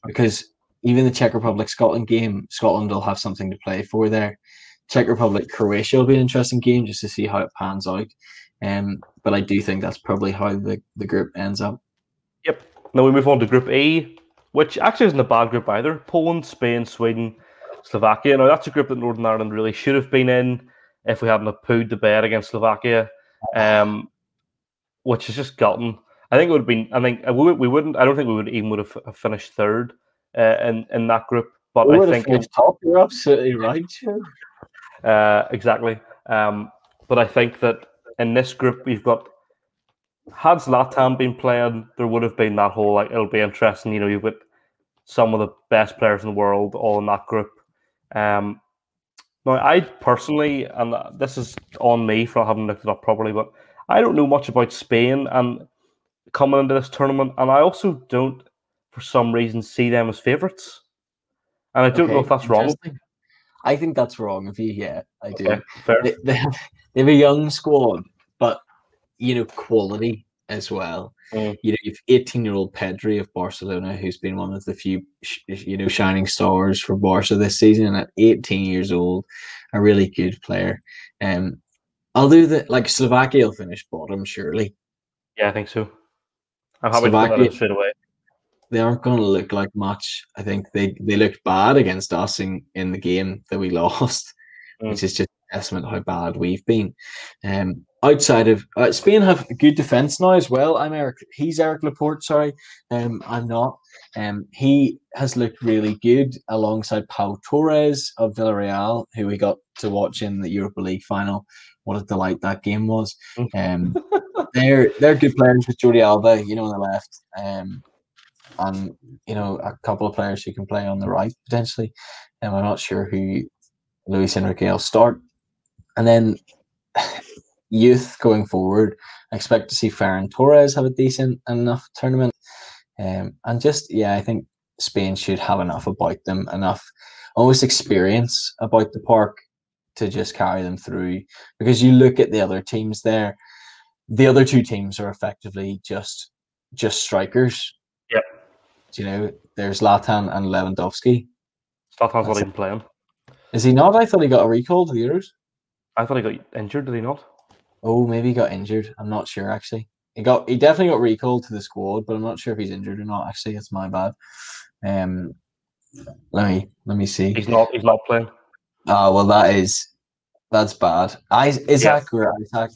because even the Czech Republic Scotland game, Scotland will have something to play for there. Czech Republic Croatia will be an interesting game just to see how it pans out. Um, but I do think that's probably how the, the group ends up. Yep. Now we move on to Group E, which actually isn't a bad group either. Poland, Spain, Sweden, Slovakia. Now that's a group that Northern Ireland really should have been in if we hadn't have pooed the bed against Slovakia, um, which has just gotten. I think it would have been. I think we, we wouldn't. I don't think we would even would have finished third uh, in in that group. But We I think finished top. You're absolutely right. Uh, exactly. Um, but I think that in this group we've got had Zlatan been playing, there would have been that whole like it'll be interesting. You know, you've got some of the best players in the world all in that group. Um, now, I personally, and this is on me for not having looked it up properly, but I don't know much about Spain and coming into this tournament, and I also don't, for some reason, see them as favourites. And I don't know if that's wrong. I think that's wrong of you. Yeah, I do. Okay, they, they, have, they have a young squad, you know, quality as well. Mm. You know, you've 18 year old Pedri of Barcelona, who's been one of the few, sh- you know, shining stars for Barca this season. And at 18 years old, a really good player. Um, although that, like Slovakia will finish bottom, surely Yeah, I think so. I'm happy to put that in Slovakia- straight away. they aren't going to look like much. I think they they looked bad against us in in the game that we [laughs] lost, Mm. which is just testament how bad we've been. Um, outside of uh, Spain have good defense now as well. I'm Eric. He's Eric Laporte. Sorry, um, I'm not. Um, he has looked really good alongside Pau Torres of Villarreal, who we got to watch in the Europa League final. What a delight that game was! Um, [laughs] they're they're good players with Jordi Alba, you know, on the left, um, and you know a couple of players who can play on the right potentially. And I'm not sure who Luis Enrique will start. And then [sighs] youth going forward, I expect to see Ferran Torres have a decent enough tournament. Um, and just, yeah, I think Spain should have enough about them, enough almost experience about the park to just carry them through. Because you look at the other teams there, the other two teams are effectively just just strikers. Yep. You know, there's Zlatan and Lewandowski. Zlatan's not even playing. Is he not? I thought he got a recall to the Euros. I thought he got injured. Did he not? Oh, maybe he got injured. I'm not sure actually. He got he definitely got recalled to the squad, but I'm not sure if he's injured or not. Actually, it's my bad. Um, let me let me see. He's not. He's not playing. Oh well, that is that's bad. I Isak yeah. or Isak.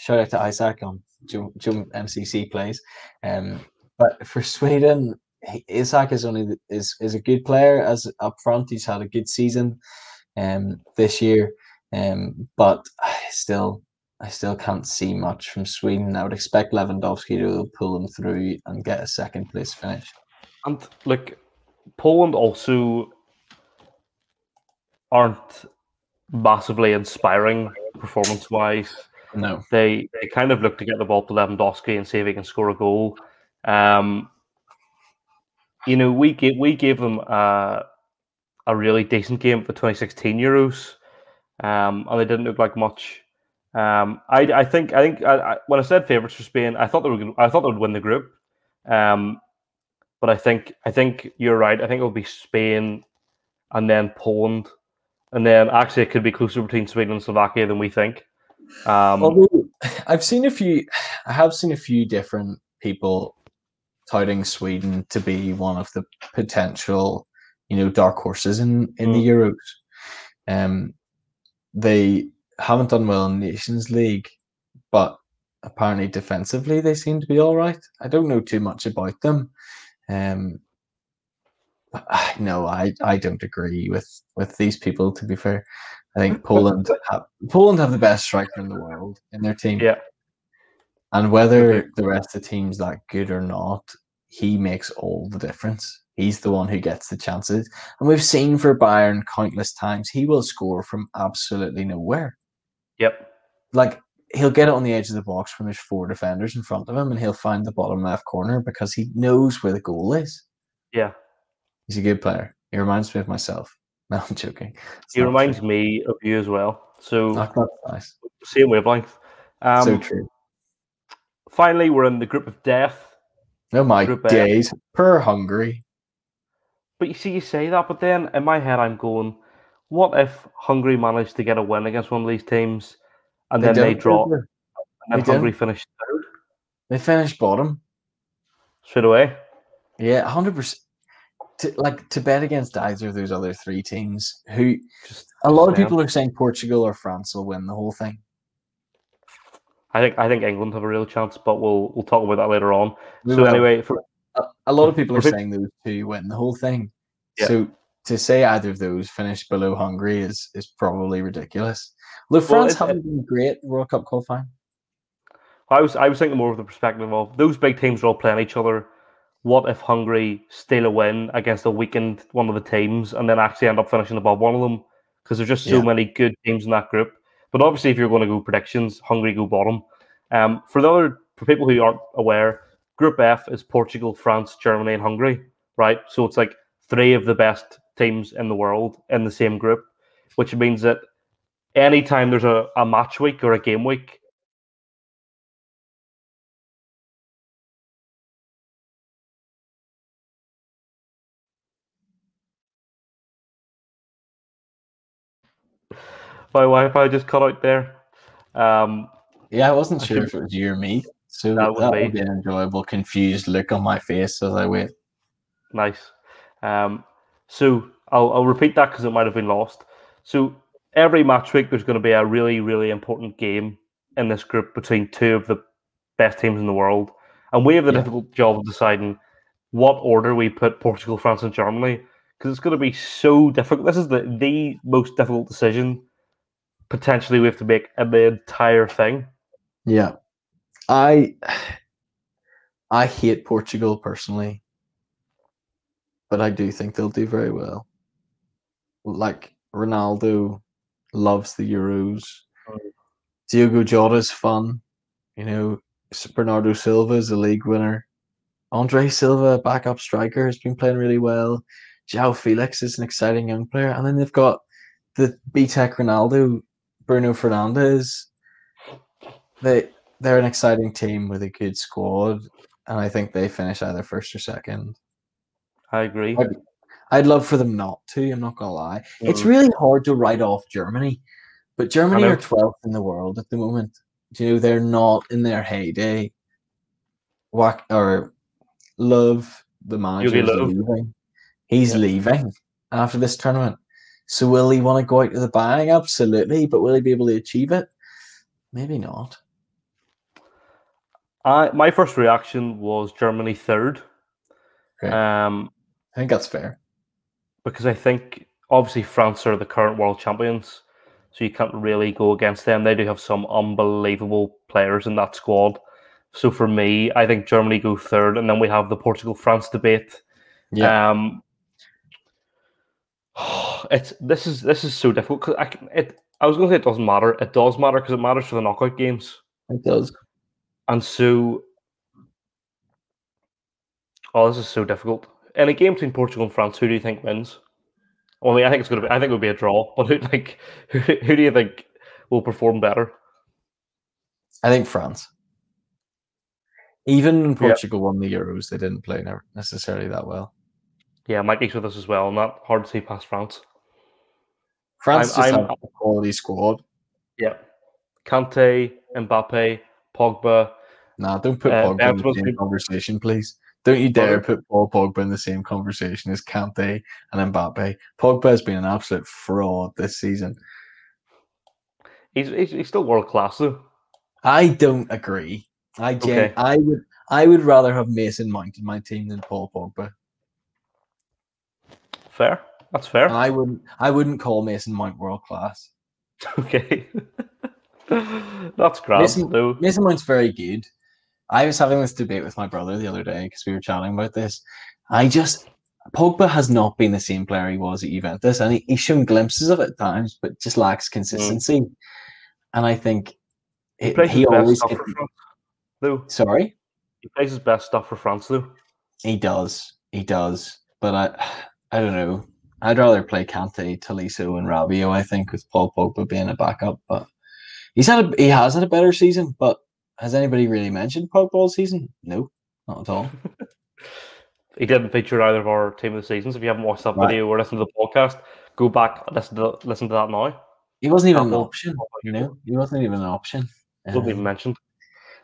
Shout out to Isaac on Jum, Jum MCC plays. Um, but for Sweden, Isak is only is is a good player as up front. He's had a good season, um, this year. Um, but I still I still can't see much from Sweden. I would expect Lewandowski to pull them through and get a second place finish. And look, Poland also aren't massively inspiring performance wise. No. They they kind of look to get the ball to Lewandowski and see if he can score a goal. Um, you know, we gave we gave them a, a really decent game for 2016 Euros, um, and they didn't look like much. Um, I, I think I think I, I, when I said favourites for Spain, I thought they were I thought they would win the group, um, but I think I think you're right. I think it'll be Spain, and then Poland, and then actually it could be closer between Sweden and Slovakia than we think. Um, Although I've seen a few, I have seen a few different people touting Sweden to be one of the potential, you know, dark horses in in mm. the Euros. Um, they haven't done well in Nations League, but apparently defensively they seem to be all right. I don't know too much about them. Um, no, I, I don't agree with, with these people. To be fair, I think Poland [laughs] have, Poland have the best striker in the world in their team. Yeah, and whether the rest of the team's that good or not, he makes all the difference. He's the one who gets the chances. And we've seen for Bayern countless times, he will score from absolutely nowhere. Yep. Like he'll get it on the edge of the box when there's four defenders in front of him and he'll find the bottom left corner because he knows where the goal is. Yeah. He's a good player. He reminds me of myself. [laughs] No, I'm joking. It's he reminds true. me of you as well. So oh, nice. Same wavelength. Um, so true. Finally, we're in the group of death. Oh my days. Per Hungary. But you see, you say that, but then in my head, I'm going, what if Hungary managed to get a win against one of these teams and they then they draw and then they Hungary finished third? They finished bottom. Straight away? Yeah, 100%. To, like to bet against either of those other three teams, who Just a lot of people are saying Portugal or France will win the whole thing. I think I think England have a real chance, but we'll we'll talk about that later on. We so will. anyway, for, a, a, lot of people are saying those two win the whole thing. Yeah. So to say either of those finished below Hungary is is probably ridiculous. Look, France well, haven't been great World Cup qualifying. I was I was thinking more of the perspective of those big teams are all playing each other. What if Hungary steal a win against a weakened one of the teams and then actually end up finishing above one of them? Because there's just so yeah. many good teams in that group. But obviously, if you're going to go predictions, Hungary go bottom. Um, for the other for people who aren't aware, Group F is Portugal, France, Germany, and Hungary. Right, so it's like three of the best teams in the world in the same group, which means that anytime there's a, a match week or a game week, my Wi-Fi just cut out there. Um, yeah, I wasn't sure if it was you or me. So that would, that be. would be an enjoyable, confused look on my face as I wait. Nice. Um, so I'll, I'll repeat that because it might have been lost. So every match week there's going to be a really, really important game in this group between two of the best teams in the world, and we have the Yeah. difficult job of deciding what order we put Portugal, France, and Germany because it's going to be so difficult. This is the the most difficult decision potentially we have to make the entire thing. Yeah. I I hate Portugal personally. But I do think they'll do very well. Like Ronaldo loves the Euros. Diogo Jota's fun. You know, Bernardo Silva is a league winner. Andre Silva, backup striker, has been playing really well. João Felix is an exciting young player. And then they've got the B-Tech Ronaldo, Bruno Fernandes. They they're an exciting team with a good squad, and I think they finish either first or second. I agree. I'd, I'd love for them not to. I'm not gonna lie. It's Mm. really hard to write off Germany, but Germany are 12th in the world at the moment. Do You know they're not in their heyday. Whack or Love the manager is leaving. He's Yeah. leaving after this tournament. So will he want to go out to the bang? Absolutely, but will he be able to achieve it? Maybe not. I my first reaction was Germany third. Okay. Um, I think that's fair. because I think obviously France are the current world champions, so you can't really go against them. They do have some unbelievable players in that squad. So for me, I think Germany go third, and then we have the Portugal France debate. Yeah. Um, [sighs] it's this is this is so difficult because I it. I was going to say it doesn't matter. It does matter because it matters for the knockout games, It does. and so. Oh, this is so difficult. In a game between Portugal and France, who do you think wins? Well, I mean, I think it's going to be. I think it would be a draw. [laughs] But who like who, who do you think will perform better? I think France. Even when Yeah. Portugal won the Euros, they didn't play necessarily that well. Yeah, Mikey's with us as well. Not hard to see past France. France I'm- just I'm- have a quality squad. Yeah, Kante, Mbappe, Pogba. Nah, don't put Uh, Pogba in the same been- conversation, please. Don't you dare put Paul Pogba in the same conversation as Kante and Mbappe. Pogba has been an absolute fraud this season. He's he's, he's still world class though. I don't agree. I gen- Okay. I would I would rather have Mason Mount in my team than Paul Pogba. Fair. That's fair. I wouldn't I wouldn't call Mason Mount world class. [laughs] Okay. That's grand Mason- though. Mason Mount's very good. I was having this debate with my brother the other day because we were chatting about this. I just Pogba has not been the same player he was at Juventus, and he, he's shown glimpses of it at times, but just lacks mm. consistency. And I think He it, plays he always stuff for France, though. sorry He plays his best stuff for France though. he does he does, but I I don't know. I'd rather play Kante, Tolisso, and Rabiot. I think with Paul Pogba being a backup, but he's had a, he has had a better season. But has anybody really mentioned Pogba all season? No, not at all. [laughs] He didn't feature either of our team of the seasons. If you haven't watched that Right. video or listened to the podcast, go back listen to listen to that now. He wasn't even an option, you know. He wasn't even an option. Wasn't even Um, mentioned.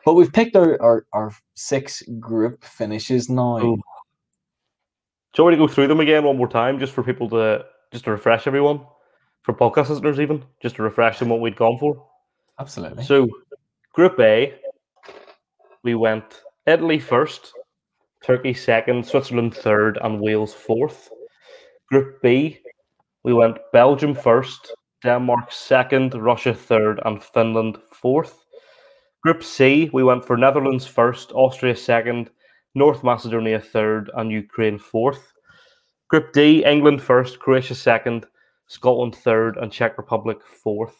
but we've picked our, our, our six group finishes now. Oh. Do you want me to go through them again one more time, just for people to just to refresh everyone, for podcast listeners even, just to refresh them what we'd gone for? Absolutely. So, Group A, we went Italy first, Turkey second, Switzerland third, and Wales fourth. Group B, we went Belgium first, Denmark second, Russia third, and Finland fourth. Group C, we went for Netherlands first, Austria second, North Macedonia third, and Ukraine fourth. Group D, England first, Croatia second, Scotland third, and Czech Republic fourth.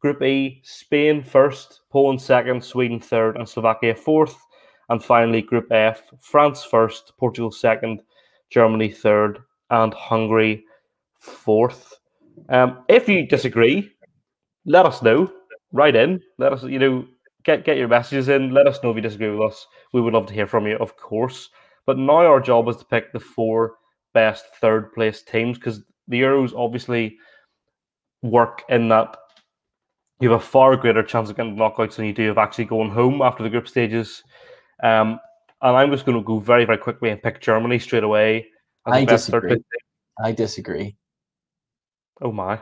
Group E, Spain first, Poland second, Sweden third, and Slovakia fourth. And finally, Group F, France first, Portugal second, Germany third, and Hungary fourth. Um, if you disagree, let us know. Write in. Let us, you know, get get your messages in. Let us know if you disagree with us. We would love to hear from you, of course. But now our job is to pick the four best third place teams because the Euros obviously work in that you have a far greater chance of getting knockouts than you do of actually going home after the group stages. Um, and I'm just going to go very, very quickly and pick Germany straight away. as the I disagree. I disagree. Oh my!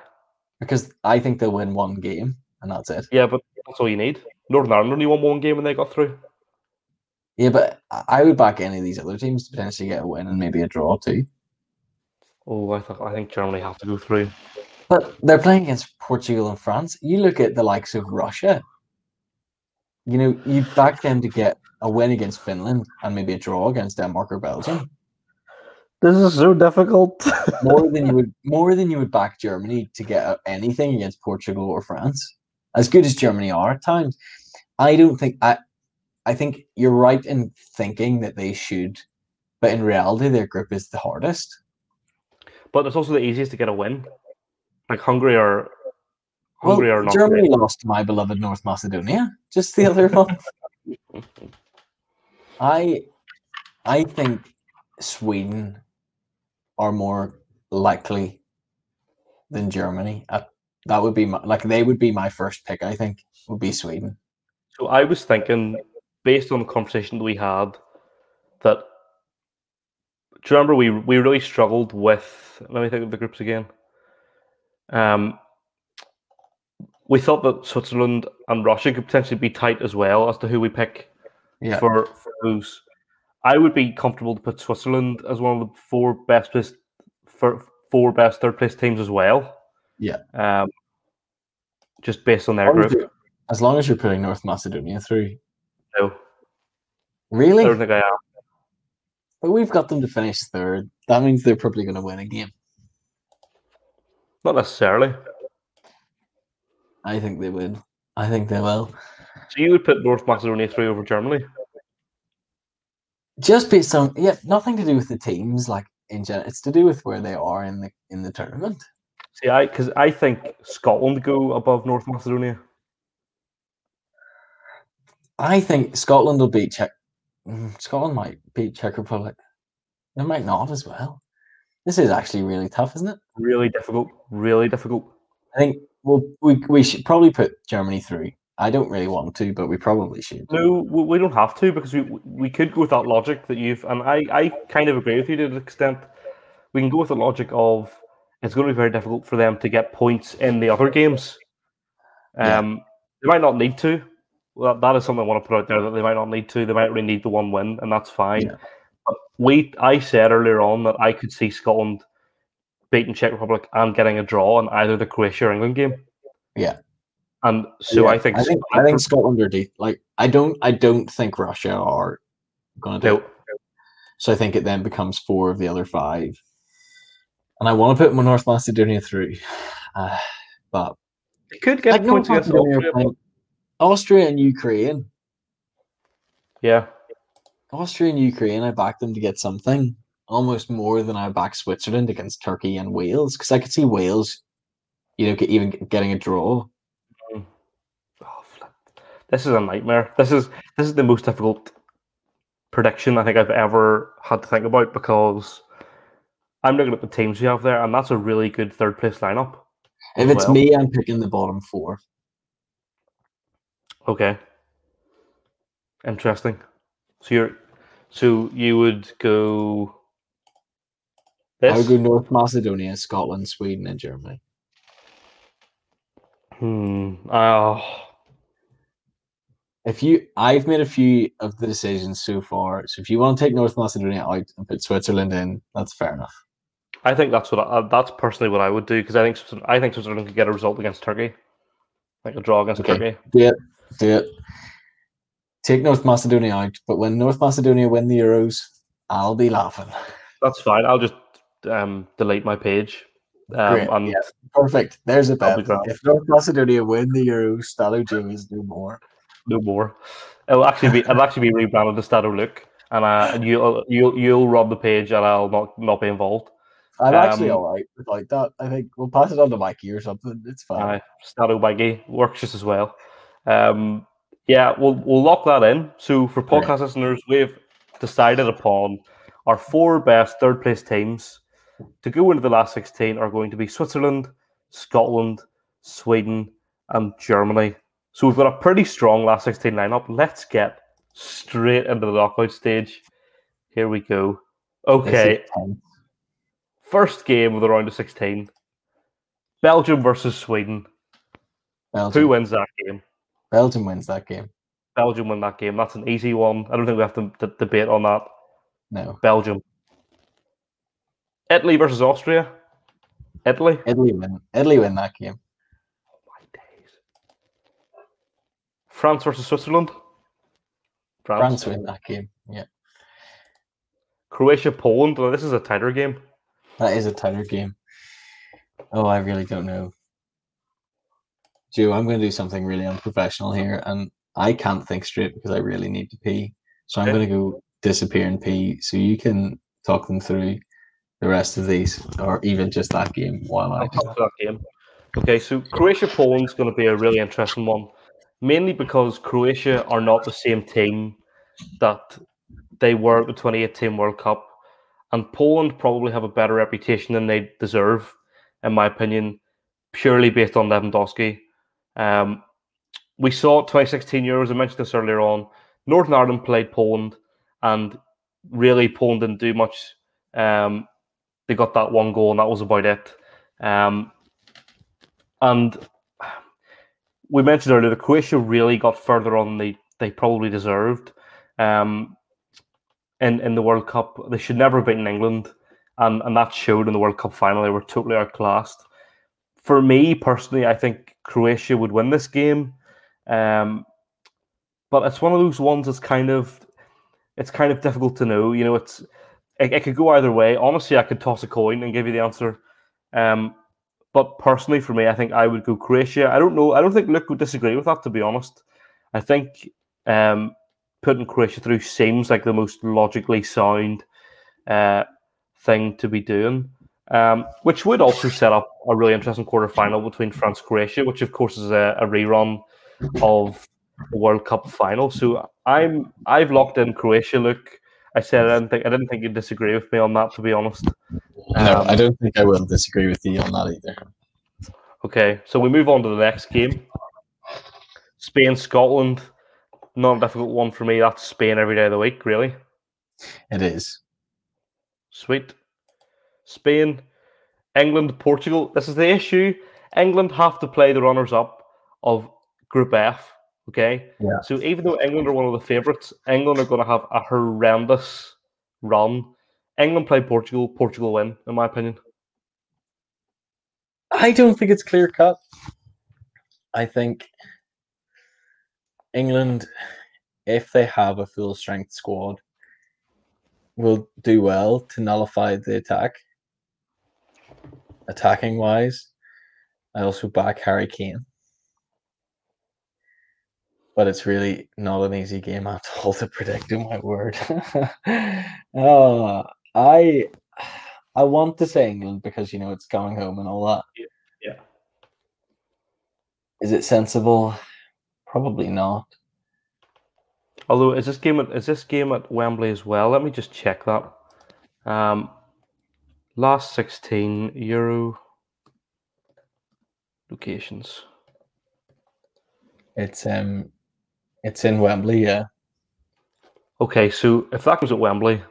because I think they'll win one game and that's it. Yeah, but that's all you need. Northern Ireland only won one game when they got through. Yeah, but I I would back any of these other teams to potentially get a win and maybe a draw too. Oh, I thought I think Germany have to go through. But they're playing against Portugal and France. You look at the likes of Russia. You know, you back them to get a win against Finland and maybe a draw against Denmark or Belgium. This is so difficult. [laughs] More than you would more than you would back Germany to get anything against Portugal or France. As good as Germany are at times. I don't think I I think you're right in thinking that they should, but in reality their group is the hardest. but it's also the easiest to get a win. Like Hungary Well, Hungary are not Germany great. lost to my beloved North Macedonia just the other [laughs] month. I I think Sweden are more likely than Germany. Uh, that would be my, like they would be my first pick. I think would be Sweden. So I was thinking, based on the conversation that we had, that do you remember we we really struggled with? Let me think of the groups again. Um, we thought that Switzerland and Russia could potentially be tight as well as to who we pick Yeah, for, for those. I would be comfortable to put Switzerland as one of the four best placed for four best third place teams as well. Yeah. Um, just based on their as group. as long as you're putting North Macedonia through. No, I Really? don't think I am. But we've got them to finish third. That means they're probably going to win a game. Not necessarily. I think they would. I think they will. So you would put North Macedonia three over Germany? just based on yeah, nothing to do with the teams like in general. It's to do with where they are in the in the tournament. See, I because I think Scotland go above North Macedonia. I think Scotland will beat Czech. mm, Scotland might beat Czech Republic. They might not as well. This is actually really tough, isn't it? Really difficult. Really difficult. I think well, we we should probably put Germany through. I don't really want to, but we probably should. No, we we don't have to because we we could go with that logic that you've and I I kind of agree with you to an extent. We can go with the logic of it's going to be very difficult for them to get points in the other games. Yeah. Um, they might not need to. Well, that is something I want to put out there that they might not need to. They might really need the one win, and that's fine. Yeah. But we, I said earlier on that I could see Scotland beating Czech Republic and getting a draw in either the Croatia or England game. Yeah. And so Yeah, I think I think I think Scotland are deep. Like I don't I don't think Russia are going to do. no, it. So I think it then becomes four of the other five. And I want to put my North Macedonia through. Uh, [sighs] but they could get like North points against Macedonia Austria. playing Austria and Ukraine. Yeah, Austria and Ukraine, I back them to get something. Almost more than I back Switzerland against Turkey and Wales. Because I could see Wales, you know, even getting a draw. Mm. Oh. This is a nightmare. This is this is the most difficult prediction I think I've ever had to think about because I'm looking at the teams you have there, and that's a really good third place lineup. If it's well. me, I'm picking the bottom four. Okay, interesting. So you're so you would go. I would go North Macedonia, Scotland, Sweden, and Germany. Hmm. Oh, If you, I've made a few of the decisions so far. So if you want to take North Macedonia out and put Switzerland in, that's fair enough. I think that's what I, uh, that's personally what I would do because I think Switzerland- I think Switzerland could get a result against Turkey, like a draw against Okay. Turkey. It. Do it. Take North Macedonia out, but when North Macedonia win the Euros, I'll be laughing. That's fine. I'll just um, delete my page. Um, Great, and yes. Perfect. There's a bet. If North Macedonia win the Euros, StattoJoe's no more. no more. It'll actually be it'll actually be rebranded to Statto Luke, and uh, you'll you'll you'll rob the page, and I'll not not be involved. I'm actually Um, all right without that. I think we'll pass it on to Mikey or something. It's fine. Uh, Stato Baggy works just as well. Um, yeah, we'll we'll lock that in. So for podcast listeners, we've decided upon our four best third place teams to go into the last sixteen are going to be Switzerland, Scotland, Sweden, and Germany. So we've got a pretty strong last sixteen lineup. Let's get straight into the knockout stage. Here we go. Okay, first game of the round of 16. Belgium versus Sweden. Belgium. Who wins that game? Belgium wins that game. Belgium win that game. That's an easy one. I don't think we have to debate on that. No. Belgium. Italy versus Austria. Italy. Italy win. Italy win that game. Oh my days. France versus Switzerland. France win that game. Yeah. Croatia Poland. Well, this is a tighter game. That is a tighter game. Oh, I really don't know. Joe, I'm going to do something really unprofessional here, and I can't think straight because I really need to pee. So I'm Okay. going to go disappear and pee, so you can talk them through the rest of these, or even just that game while I I'll do talk that game. Okay, so Croatia Poland's going to be a really interesting one, mainly because Croatia are not the same team that they were at the 2018 World Cup, and Poland probably have a better reputation than they deserve, in my opinion, purely based on Lewandowski. Um, we saw 2016 Euros, I mentioned this earlier on, Northern Ireland played Poland, and really Poland didn't do much. Um, they got that one goal, and that was about it. Um, and we mentioned earlier, the Croatia really got further on they, they probably deserved. Um, in, in the World Cup, they should never have beaten England, and, and that showed in the World Cup final. They were totally outclassed. For me personally, I think Croatia would win this game, um, but it's one of those ones that's kind of it's kind of difficult to know. You know, it's it, it could go either way. Honestly, I could toss a coin and give you the answer. Um, but personally, for me, I think I would go Croatia. I don't know. I don't think Luke would disagree with that. To be honest, I think um, putting Croatia through seems like the most logically sound uh, thing to be doing. Um, which would also set up a really interesting quarter final between France Croatia, which of course is a, a rerun of the World Cup final. So I'm I've locked in Croatia. Look, I said I didn't think I didn't think you'd disagree with me on that. To be honest. No, Um, I don't think I will disagree with you on that either. Okay, so we move on to the next game. Spain Scotland. Not a difficult one for me. That's Spain every day of the week, really. It is. Sweet. Spain, England, Portugal. This is the issue. England have to play the runners up of Group F. Okay. Yeah. So even though England are one of the favourites, England are going to have a horrendous run. England play Portugal. Portugal win, in my opinion. I don't think it's clear cut. I think England, if they have a full strength squad, will do well to nullify the attack. Attacking wise, I also back Harry Kane. But it's really not an easy game at [laughs] all to predict. Oh my word! oh, [laughs] I I want to say England because you know it's coming home and all that. Yeah. Is it sensible? Probably not. Although is this game at is this game at Wembley as well? Let me just check that. Um, last sixteen Euro locations. It's um, it's in Wembley. Yeah, Okay, so if that goes at Wembley,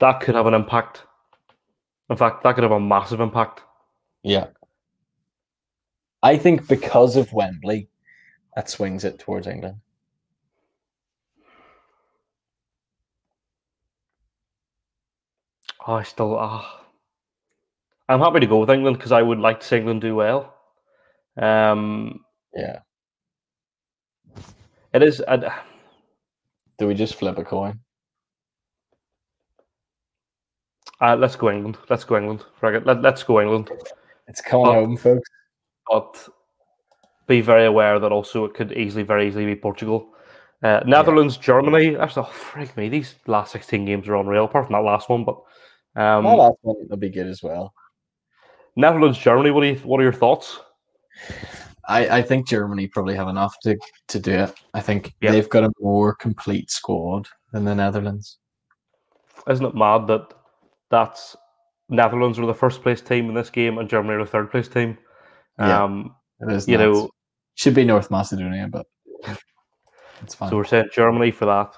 that could have an impact. In fact, that could have a massive impact. yeah. I think because of Wembley, that swings it towards England. Oh, I still, ah, I'm happy to go with England because I would like to see England do well. Um, Yeah. it is. Do we just flip a coin? uh, let's go England. Let's go England. Let, let's go England. It's coming Oh. home, folks. but be very aware that also it could easily, very easily be Portugal. Uh, Netherlands, Germany. That's oh, frig me. These last sixteen games are unreal. Apart from that last one, but um, That last one will be good as well. Netherlands, Germany. What do you? What are your thoughts? I, I think Germany probably have enough to, to do it. I think Yeah. they've got a more complete squad than the Netherlands. Isn't it mad that that's Netherlands are the first place team in this game and Germany are the third place team? Yeah. Um, It is you nuts. know, should be North Macedonia, but it's fine. so we're saying Germany for that,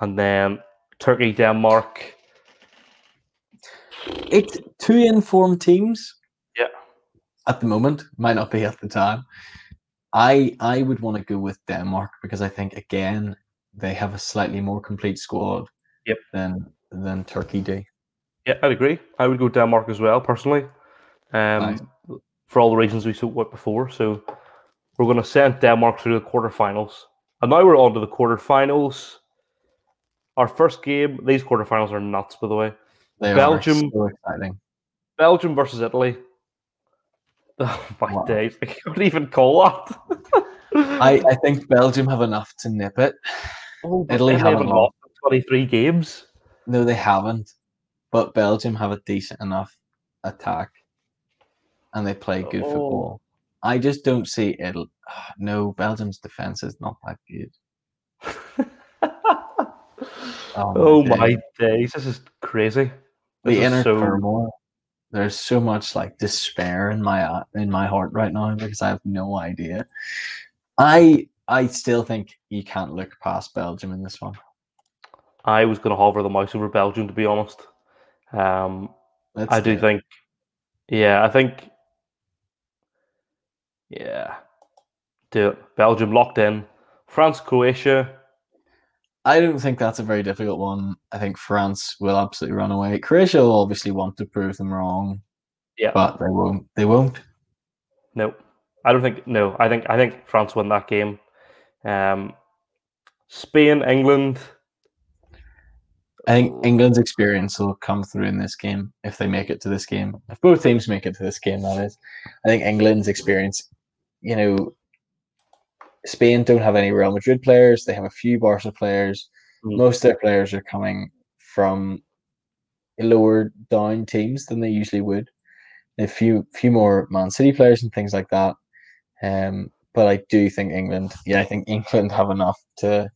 and then Turkey, Denmark. It two informed teams. Yeah. At the moment, might not be at the time. I I would want to go with Denmark because I think again they have a slightly more complete squad. Yep. Than than Turkey do. Yeah, I'd agree. I would go Denmark as well, personally. Um, Nice. for all the reasons we spoke about before. So we're going to send Denmark through the quarterfinals. And now we're on to the quarterfinals. Our first game, these quarterfinals are nuts, by the way. They Belgium- so exciting. Belgium versus Italy. [laughs] Oh my Wow. days. I can't even call that. I, I think Belgium have enough to nip it. oh, Italy haven't haven't lost 23 games. No, they haven't. But Belgium have a decent enough attack, and they play good Oh. football. I just don't see it. Ah, no, Belgium's defense is not that good. [laughs] oh my oh my days. days. This is crazy. The inner so- turmoil. There's so much like despair in my uh, in my heart right now because I have no idea. I I still think you can't look past Belgium in this one. I was going to hover the mouse over Belgium, to be honest. Um, Let's I do it. think, yeah, I think, yeah, do it. Belgium locked in. France, Croatia. I don't think that's a very difficult one. I think France will absolutely run away. Croatia will obviously want to prove them wrong, Yeah, but they won't. They won't. no, I don't think. No, I think I think France won that game. Um, Spain, England. I think England's experience will come through in this game if they make it to this game. If both teams make it to this game, that is. I think England's experience, you know, Spain don't have any Real Madrid players. They have a few Barca players. Mm. Most of their players are coming from lower down teams than they usually would. A few few more Man City players and things like that. Um, but I do think England, yeah, I think [laughs] England have enough to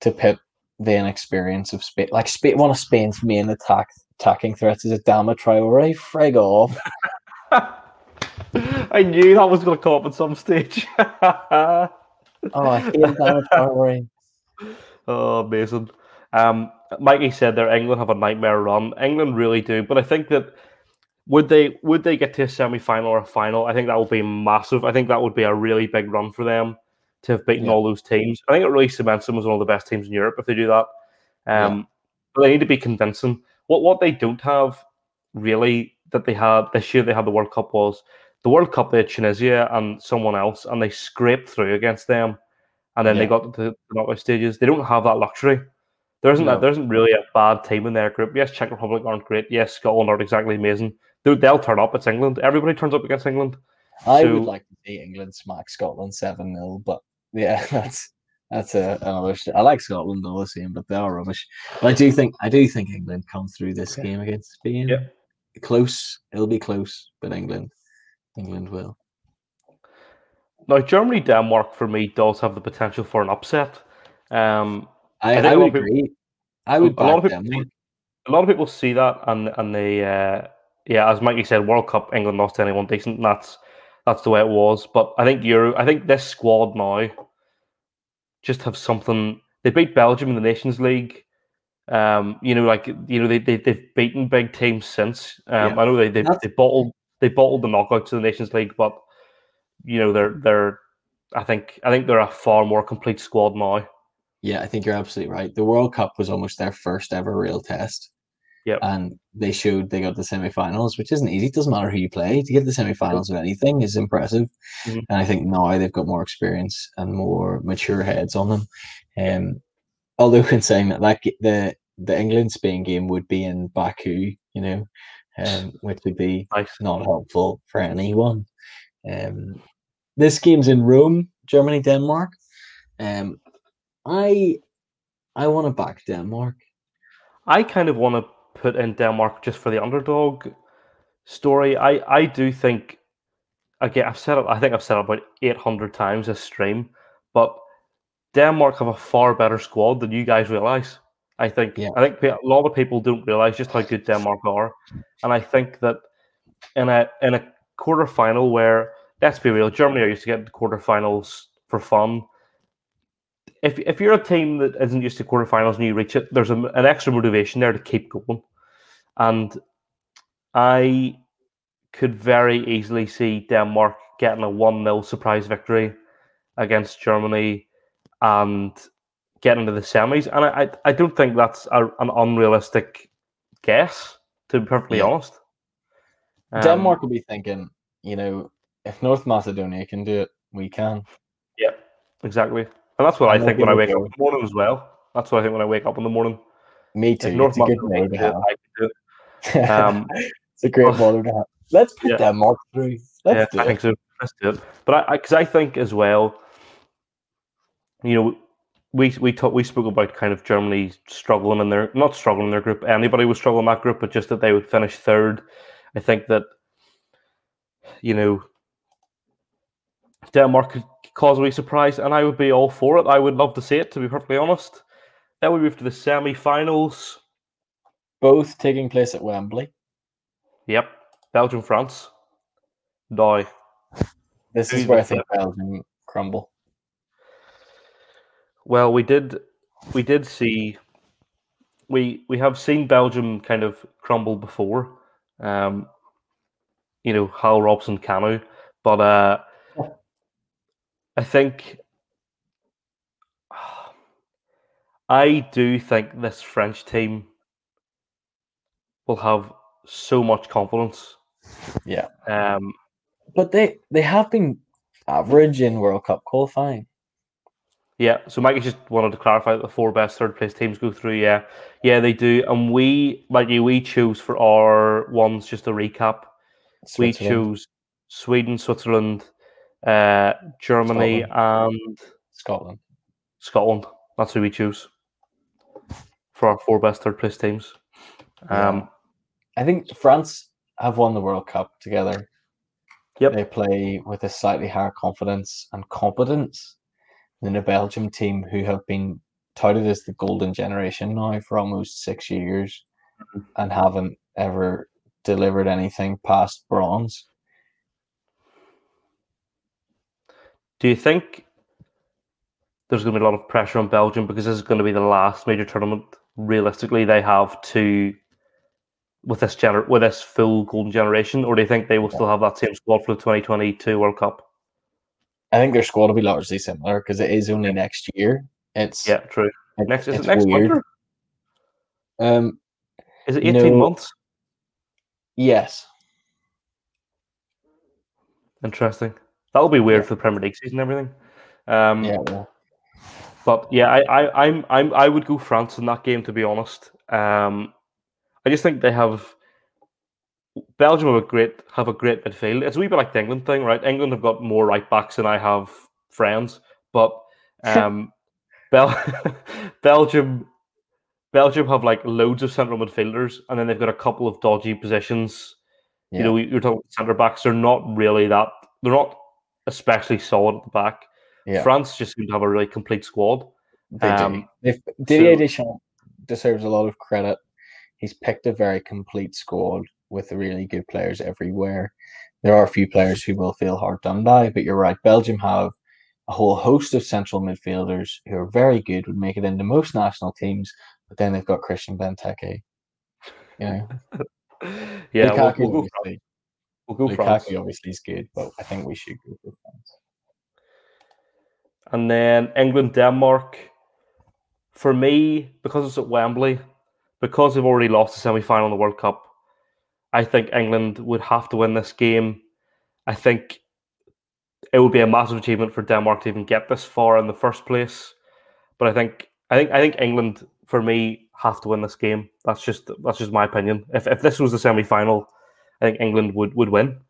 to pit the inexperience of Spain. Like Spain, one of Spain's main attack attacking threats is Adama Traore. Frig off. [laughs] I knew that was going to come up at some stage. [laughs] Oh, I hate Adama Traore. Oh, amazing. Um, Mikey said there England have a nightmare run. England really do, but I think that would they would they get to a semi final or a final? I think that would be massive. I think that would be a really big run for them to have beaten Yeah. all those teams. I think it really cements them as one of the best teams in Europe if they do that. Um, but they need to be convincing. What what they don't have really that they had this year they had the World Cup was the World Cup they had Tunisia and someone else and they scraped through against them and then they got to the knockout stages. They don't have that luxury. There isn't a, No. there isn't really a bad team in their group. Yes, Czech Republic aren't great. Yes, Scotland aren't exactly amazing. They'll, they'll turn up. It's England. Everybody turns up against England. I So- would like to see England smack Scotland seven 0 but yeah, [laughs] that's that's a, another. sh- I like Scotland all the same, but they are rubbish. But I do think I do think England come through this game against Spain. Yeah. Close. It'll be close, but England, England will. Now, Germany Denmark for me does have the potential for an upset. Um, I, I I, would people- agree. I would a lot of people Denmark. see, a lot of people see that and and they uh, yeah, as Mikey said, World Cup England lost to anyone decent. And that's that's the way it was. But I think Euro, I think this squad now just have something. They beat Belgium in the Nations League. Um, you know, like you know, they, they they've beaten big teams since. Um, Yeah. I know they they, That's- they bottled they bottled the knockouts to the Nations League, but you know they're they're. I think I think they're a far more complete squad now. Yeah, I think you're absolutely right. The World Cup was almost their first ever real test. Yep. And they showed they got the semi-finals, which isn't easy. It doesn't matter who you play. To get the semi-finals of anything is impressive. Mhm. And I think now they've got more experience and more mature heads on them. Um, although [laughs] in saying that, that ga- the the England Spain game would be in Baku, you know, um, which would be Nice. not helpful for anyone. Um, this game's in Rome, Germany, Denmark. Um, I I want to back Denmark. I kind of want to put in Denmark just for the underdog story. I, I do think again I've said it I think I've said it about eight hundred times this stream, but Denmark have a far better squad than you guys realize. I think Yeah. I think a lot of people don't realize just how good Denmark are, and I think that in a in a quarter final where let's be real, Germany are used to getting to quarterfinals for fun. If if you're a team that isn't used to quarterfinals and you reach it, there's a, an extra motivation there to keep going. And I could very easily see Denmark getting a 1 0 surprise victory against Germany and getting into the semis. And I, I, I don't think that's a, an unrealistic guess, to be perfectly Yeah. honest. Um, Denmark will be thinking, you know, if North Macedonia can do it, we can. Yeah, exactly. And that's what I think when I wake up in the morning as well. That's what I think when I wake up in the morning. Me If too. North It's Macedonia can do it. I can do it. [laughs] Um, it's a great motto to have. Let's put yeah. Denmark through. Let's yeah, do I it. think so. Let's do it. But I, because I, think as well, you know, we we talk, we spoke about kind of Germany struggling in their not struggling in their group. Anybody would struggle in that group, but just that they would finish third. I think that you know Denmark could cause a wee surprise, and I would be all for it. I would love to see it, to be perfectly honest. Then we move to the semi-finals. Both taking place at Wembley. Yep, Belgium, France. Die. This is where I think Belgium crumble. Well, we did we did see we we have seen Belgium kind of crumble before. Um, you know, Hal Robson Kanu, but uh, I think [sighs] I do think this French team will have so much confidence. Yeah. Um, But they they have been average in World Cup qualifying. Yeah, so Mikey just wanted to clarify that the four best third place teams go through. Yeah, yeah, they do, and we, Mikey, we choose for our ones. Just to recap, we choose Sweden, Switzerland, uh, Germany, and Scotland. Scotland. That's who we choose for our four best third place teams. Um, I think France have won the World Cup together. Yep. They play with a slightly higher confidence and competence than a Belgium team who have been touted as the golden generation now for almost six years and haven't ever delivered anything past bronze. do you think there's going to be a lot of pressure on Belgium because this is going to be the last major tournament realistically they have to with this gener- with this full golden generation, or do you think they will still have that same squad for the 2022 World Cup? I think their squad will be largely similar because it is only next year. It's Yeah, true. it- Next is it next weird. winter? Um, Is it 18 No. months? yes, Interesting. That'll be weird for the Premier League season and everything. Um, yeah, well, But yeah, I, I, I'm, I'm, I would go France in that game to be honest. Um, I just think they have Belgium have a great have a great midfield. It's a wee bit like the England thing, right? England have got more right backs than I have friends, but [laughs] um, Bel- [laughs] Belgium Belgium have like loads of central midfielders, and then they've got a couple of dodgy positions. yeah. You know, you're talking centre backs. They're not really that. They're not especially solid at the back. yeah. France just seem to have a really complete squad. They do. Um, They've, Didier so- Deschamps deserves a lot of credit. He's picked a very complete squad with really good players everywhere. There are a few players who will feel hard done by, but you're right. Belgium have a whole host of central midfielders who are very good, would make it into most national teams, but then they've got Christian Benteke. You know, [laughs] Yeah, we'll, we'll go. obviously, We'll go Lukaku France, obviously is good, but I think we should go for France. and then England, Denmark. For me, because it's at Wembley, because they've already lost the semi final in the World Cup, I think England would have to win this game. I think it would be a massive achievement for Denmark to even get this far in the first place. But I think I think I think England, for me, have to win this game. That's just that's just my opinion. If if this was the semi final, I think England would would win.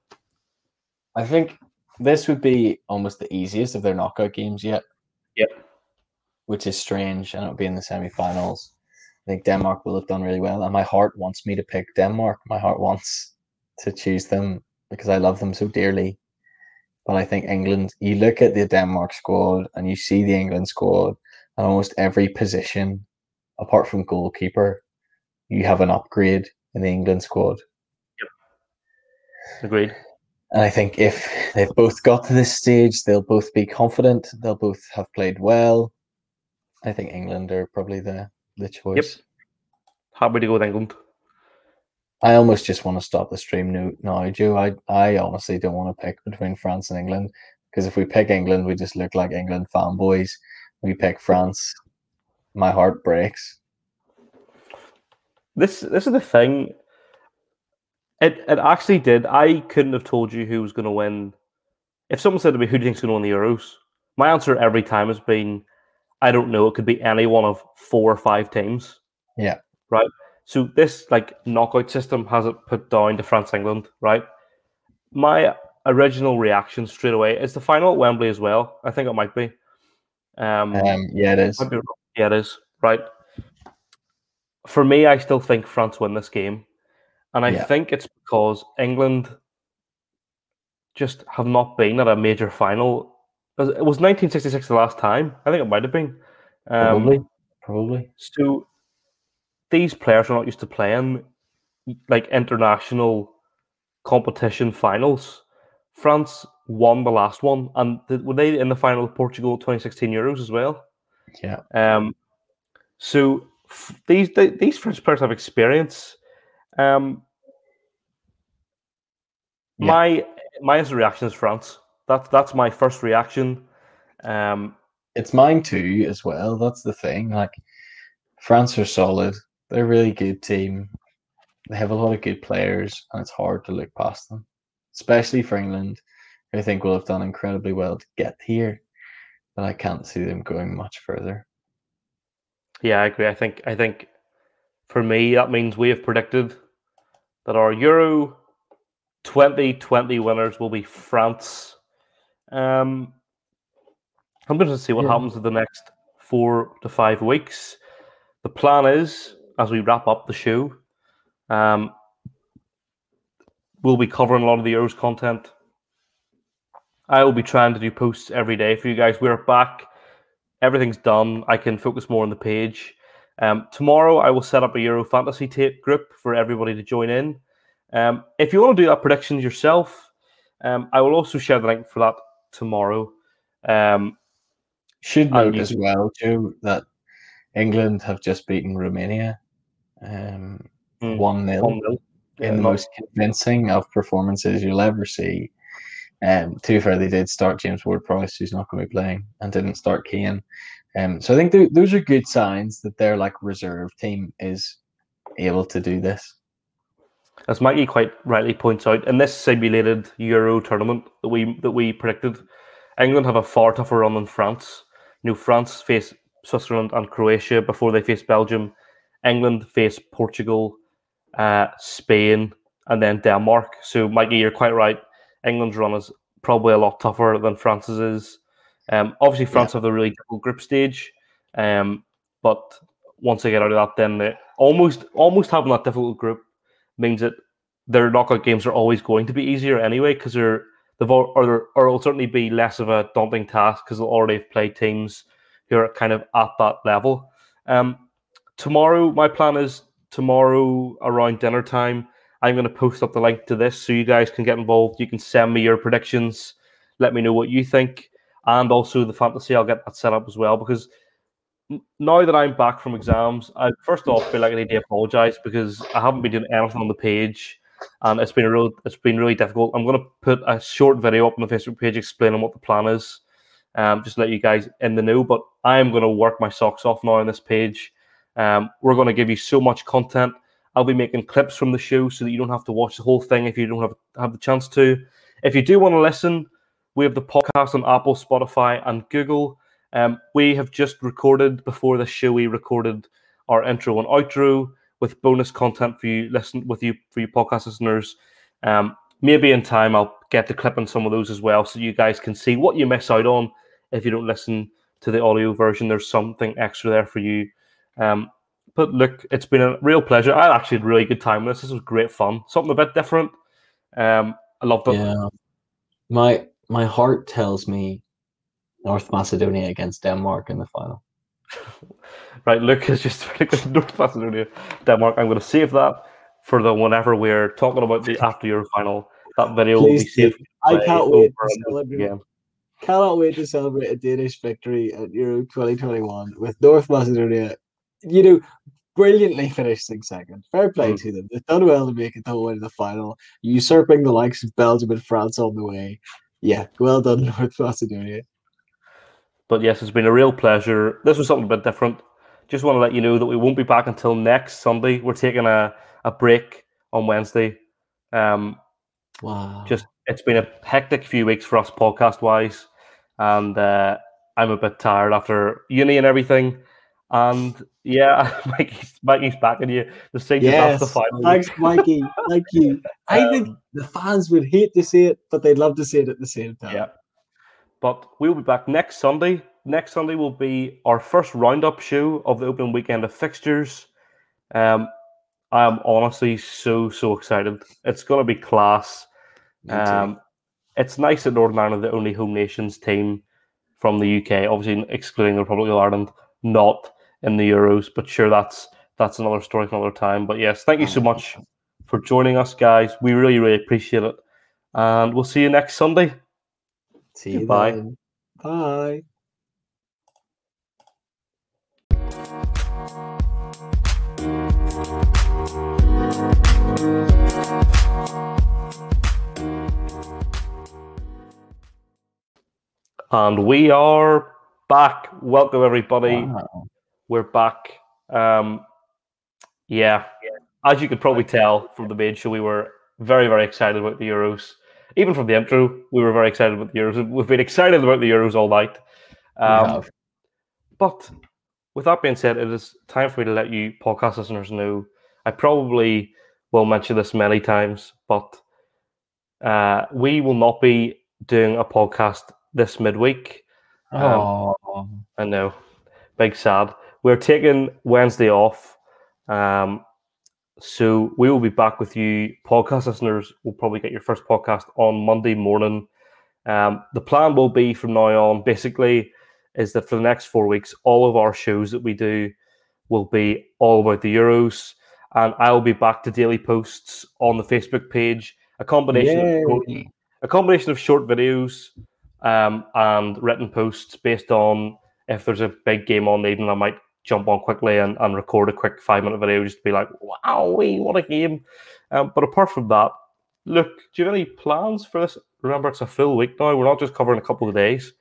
I think this would be almost the easiest of their knockout games yet. Yep. Which is strange, and it'll be in the semi-finals. I think Denmark will have done really well, and my heart wants me to pick Denmark. My heart wants to choose them because I love them so dearly. But I think England. You look at the Denmark squad, and you see the England squad, and almost every position, apart from goalkeeper, you have an upgrade in the England squad. Yep. Agreed. And I think if they've both got to this stage, they'll both be confident. They'll both have played well. I think England are probably the the choice. Yep. Happy to go with England. I almost just want to stop the stream now, now Joe. I, I honestly don't want to pick between France and England because if we pick England, we just look like England fanboys. We pick France, my heart breaks. This this is the thing. It it actually did. I couldn't have told you who was going to win. If someone said to me, "Who do you think's going to win the Euros?" My answer every time has been, "I don't know. It could be any one of four or five teams." Yeah. Right. So this like knockout system has it put down to France England, right? My original reaction straight away is the final at Wembley as well. I think it might be. Um, Um, yeah, it is. yeah, it is right. For me, I still think France win this game, and I Yeah. think it's because England just have not been at a major final. Was- It was 1966 the last time. I think it might have been. Um, Probably. Probably. so these players are not used to playing like international competition finals. France won the last one, and th- were they in the final of Portugal 2016 Euros as well? Yeah. Um, so f- these th- these French players have experience. Um, Yeah. My my reaction is France. That's that's my first reaction. Um, It's mine too, as well. That's the thing. Like, France are solid. They're a really good team. They have a lot of good players, and it's hard to look past them, especially for England, who I think will have done incredibly well to get here. But I can't see them going much further. Yeah, I agree. I think I think for me that means we have predicted that our Euro 2020 winners will be France. Um, I'm going to see what Yeah. happens in the next four to five weeks. The plan is, as we wrap up the show, um, we'll be covering a lot of the Euros content. I will be trying to do posts every day for you guys. We're back everything's done. I can focus more on the page. Um, tomorrow, I will set up a Euro Fantasy tape group for everybody to join in. Um, if you want to do that predictions yourself, um, I will also share the link for that tomorrow. Um, Should note as well, Joe, that England have just beaten Romania um, Mm. 1 0 1-0. in Yeah, the most convincing of performances you'll ever see. Um, to be fair, they did start James Ward Prowse, who's not going to be playing, and didn't start Kane. Um, so I think th- those are good signs that their like reserve team is able to do this. As Mikey quite rightly points out, in this simulated Euro tournament that we that we predicted, England have a far tougher run than France. You know, France face Switzerland and Croatia before they face Belgium. England face Portugal, uh, Spain, and then Denmark. So, Mikey, you're quite right. England's run is probably a lot tougher than France's is. Um, obviously, France have the really difficult group stage, um, but once they get out of that, then they almost almost having that difficult group means that their knockout games are always going to be easier anyway because they're they've al- or, or it'll certainly be less of a daunting task because they'll already have played teams who are kind of at that level. Um, tomorrow, my plan is tomorrow around dinner time. I'm going to post up the link to this so you guys can get involved. You can send me your predictions. Let me know what you think, and also the fantasy. I'll get that set up as well because now that I'm back from exams, I first off feel like I need to apologise because I haven't been doing anything on the page, and it's been a real, it's been really difficult. I'm going to put a short video up on the Facebook page explaining what the plan is, um, just let you guys in the know. But I am going to work my socks off now on this page. Um, we're going to give you so much content. I'll be making clips from the show so that you don't have to watch the whole thing if you don't have have the chance to. If you do want to listen, we have the podcast on Apple, Spotify, and Google. Um, we have just recorded before the show. We recorded our intro and outro with bonus content for you listen with you for you podcast listeners. Um, maybe in time I'll get the clip on some of those as well, so you guys can see what you miss out on if you don't listen to the audio version. There's something extra there for you. Um, but look, it's been a real pleasure. I actually had a really good time with this. This was great fun. Something a bit different. Um, I loved it. Yeah. My my heart tells me North Macedonia against Denmark in the final. [laughs] Right, Luke is [laughs] just [laughs] North Macedonia, Denmark. I'm going to save that for the whenever we're talking about the after your final. That video will be saved. I can't wait to celebrate. Cannot wait to celebrate a Danish victory at Euro 2021 with North Macedonia. You know, brilliantly finishing second. Fair play Mm. to them. They've done well to make it the whole way to the final, usurping the likes of Belgium and France on the way. Yeah, well done, North Macedonia. But yes, it's been a real pleasure. This was something a bit different. Just want to let you know that we won't be back until next Sunday. We're taking a, a break on Wednesday. Um, Wow. just it's been a hectic few weeks for us podcast wise, and uh, I'm a bit tired after uni and everything. And yeah, [laughs] Mikey's, Mikey's backing you. The sing yes. the final. Thanks, Mikey. Thank you. [laughs] I think Um, the fans would hate to see it, but they'd love to see it at the same time. Yeah. But we'll be back next Sunday. Next Sunday will be our first roundup show of the opening weekend of fixtures. Um, I am honestly so so excited. It's going to be class. Um, it's nice that Northern Ireland are the only home nations team from the UK, obviously excluding the Republic of Ireland, not in the Euros. But sure, that's that's another story for another time. But yes, thank you so much for joining us, guys. We really really appreciate it, and we'll see you next Sunday. See you Bye. then. Bye. And we are back. Welcome everybody. Wow. We're back. Um, yeah, as you could probably tell from the main show, we were very, very excited about the Euros. Even from the intro, we were very excited about the Euros. We've been excited about the Euros all night. Um, but with that being said, it is time for me to let you podcast listeners know. I probably will mention this many times, but uh, we will not be doing a podcast this midweek. Um, Oh, I know. Big sad. We're taking Wednesday off. Um, so we will be back with you. Podcast listeners will probably get your first podcast on Monday morning. Um, the plan will be from now on, basically, is that for the next four weeks, all of our shows that we do will be all about the Euros. And I'll be back to daily posts on the Facebook page. A combination of short- a combination of short videos um, and written posts based on if there's a big game on the evening, I might jump on quickly and, and record a quick five minute video just to be like, wow, what a game. Um, but apart from that, look, do you have any plans for this? Remember, it's a full week now. We're not just covering a couple of days.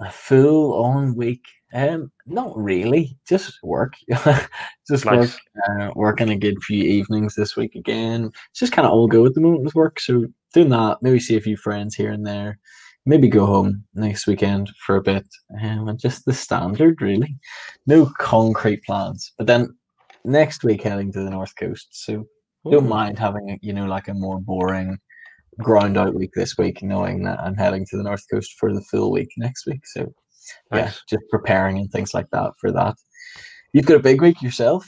A full on week. Um, not really. Just work. [laughs] just work. Uh, working a good few evenings this week again. It's just kind of all go at the moment with work. So doing that, maybe see a few friends here and there. Maybe go home next weekend for a bit. Um, and just the standard, really. No concrete plans. But then next week heading to the north coast. So don't mind having a, you know like a more boring ground out week this week, knowing that I'm heading to the north coast for the full week next week. So yeah, just preparing and things like that for that. You've got a big week yourself.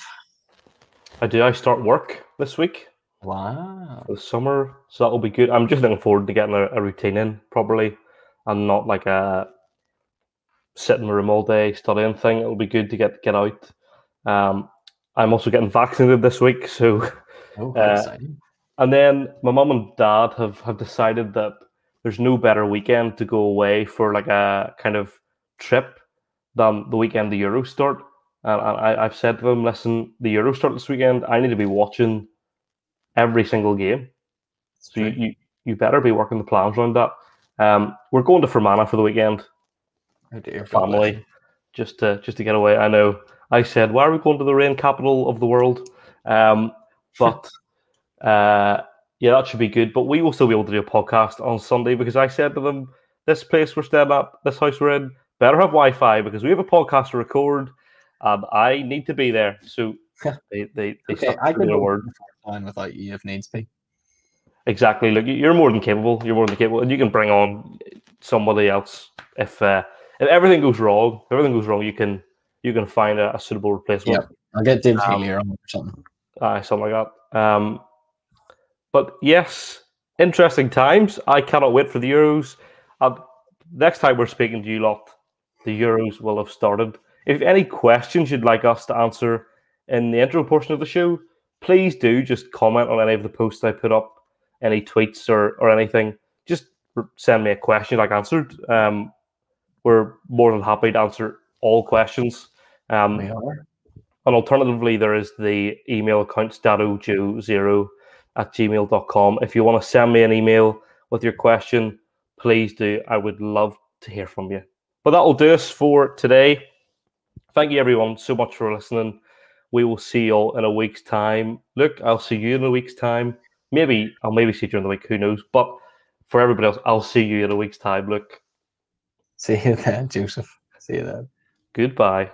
I do. I start work this week Wow. the summer, so that'll be good. I'm just looking forward to getting a, a routine in properly and not like a sit in my room all day studying thing. It'll be good to get get out. Um, I'm also getting vaccinated this week, so Oh, [laughs] Uh, and then my mum and dad have have decided that there's no better weekend to go away for like a kind of trip than the weekend the Euro start. And, I, I've said to them, listen, the Euro start this weekend. I need to be watching every single game. So you, you, you better be working the plans around that. Um, we're going to Fermanagh for the weekend, Oh dear. God family, you. just to just to get away. I know. I said, why are we going to the rain capital of the world? Um, [laughs] but uh, yeah, that should be good. But we will still be able to do a podcast on Sunday because I said to them, this place we're staying at, this house we're in, better have Wi-Fi because we have a podcast to record, and I need to be there. So [laughs] they they, they Okay, stuck I to could their hold word. line without you if needs be. Exactly. Look, you're more than capable. You're more than capable, and you can bring on somebody else if uh, if everything goes wrong. If everything goes wrong, you can you can find a, a suitable replacement. Yep. I'll get Dibs Um, Healy on or something. Aye, something like that. Um, but yes, interesting times. I cannot wait for the Euros. Uh, next time we're speaking to you lot, the Euros will have started. If any questions you'd like us to answer in the intro portion of the show, please do just comment on any of the posts I put up, any tweets or, or anything. Just send me a question like answered. Um, we're more than happy to answer all questions. Um, We are. and alternatively, there is the email account statojo0 at gmail.com. If you want to send me an email with your question, please do. I would love to hear from you. But that will do us for today. Thank you, everyone, so much for listening. We will see you all in a week's time. Look, I'll see you in a week's time. Maybe I'll maybe see you during the week. Who knows? But for everybody else, I'll see you in a week's time. Look. See you then, Joseph. See you then. Goodbye.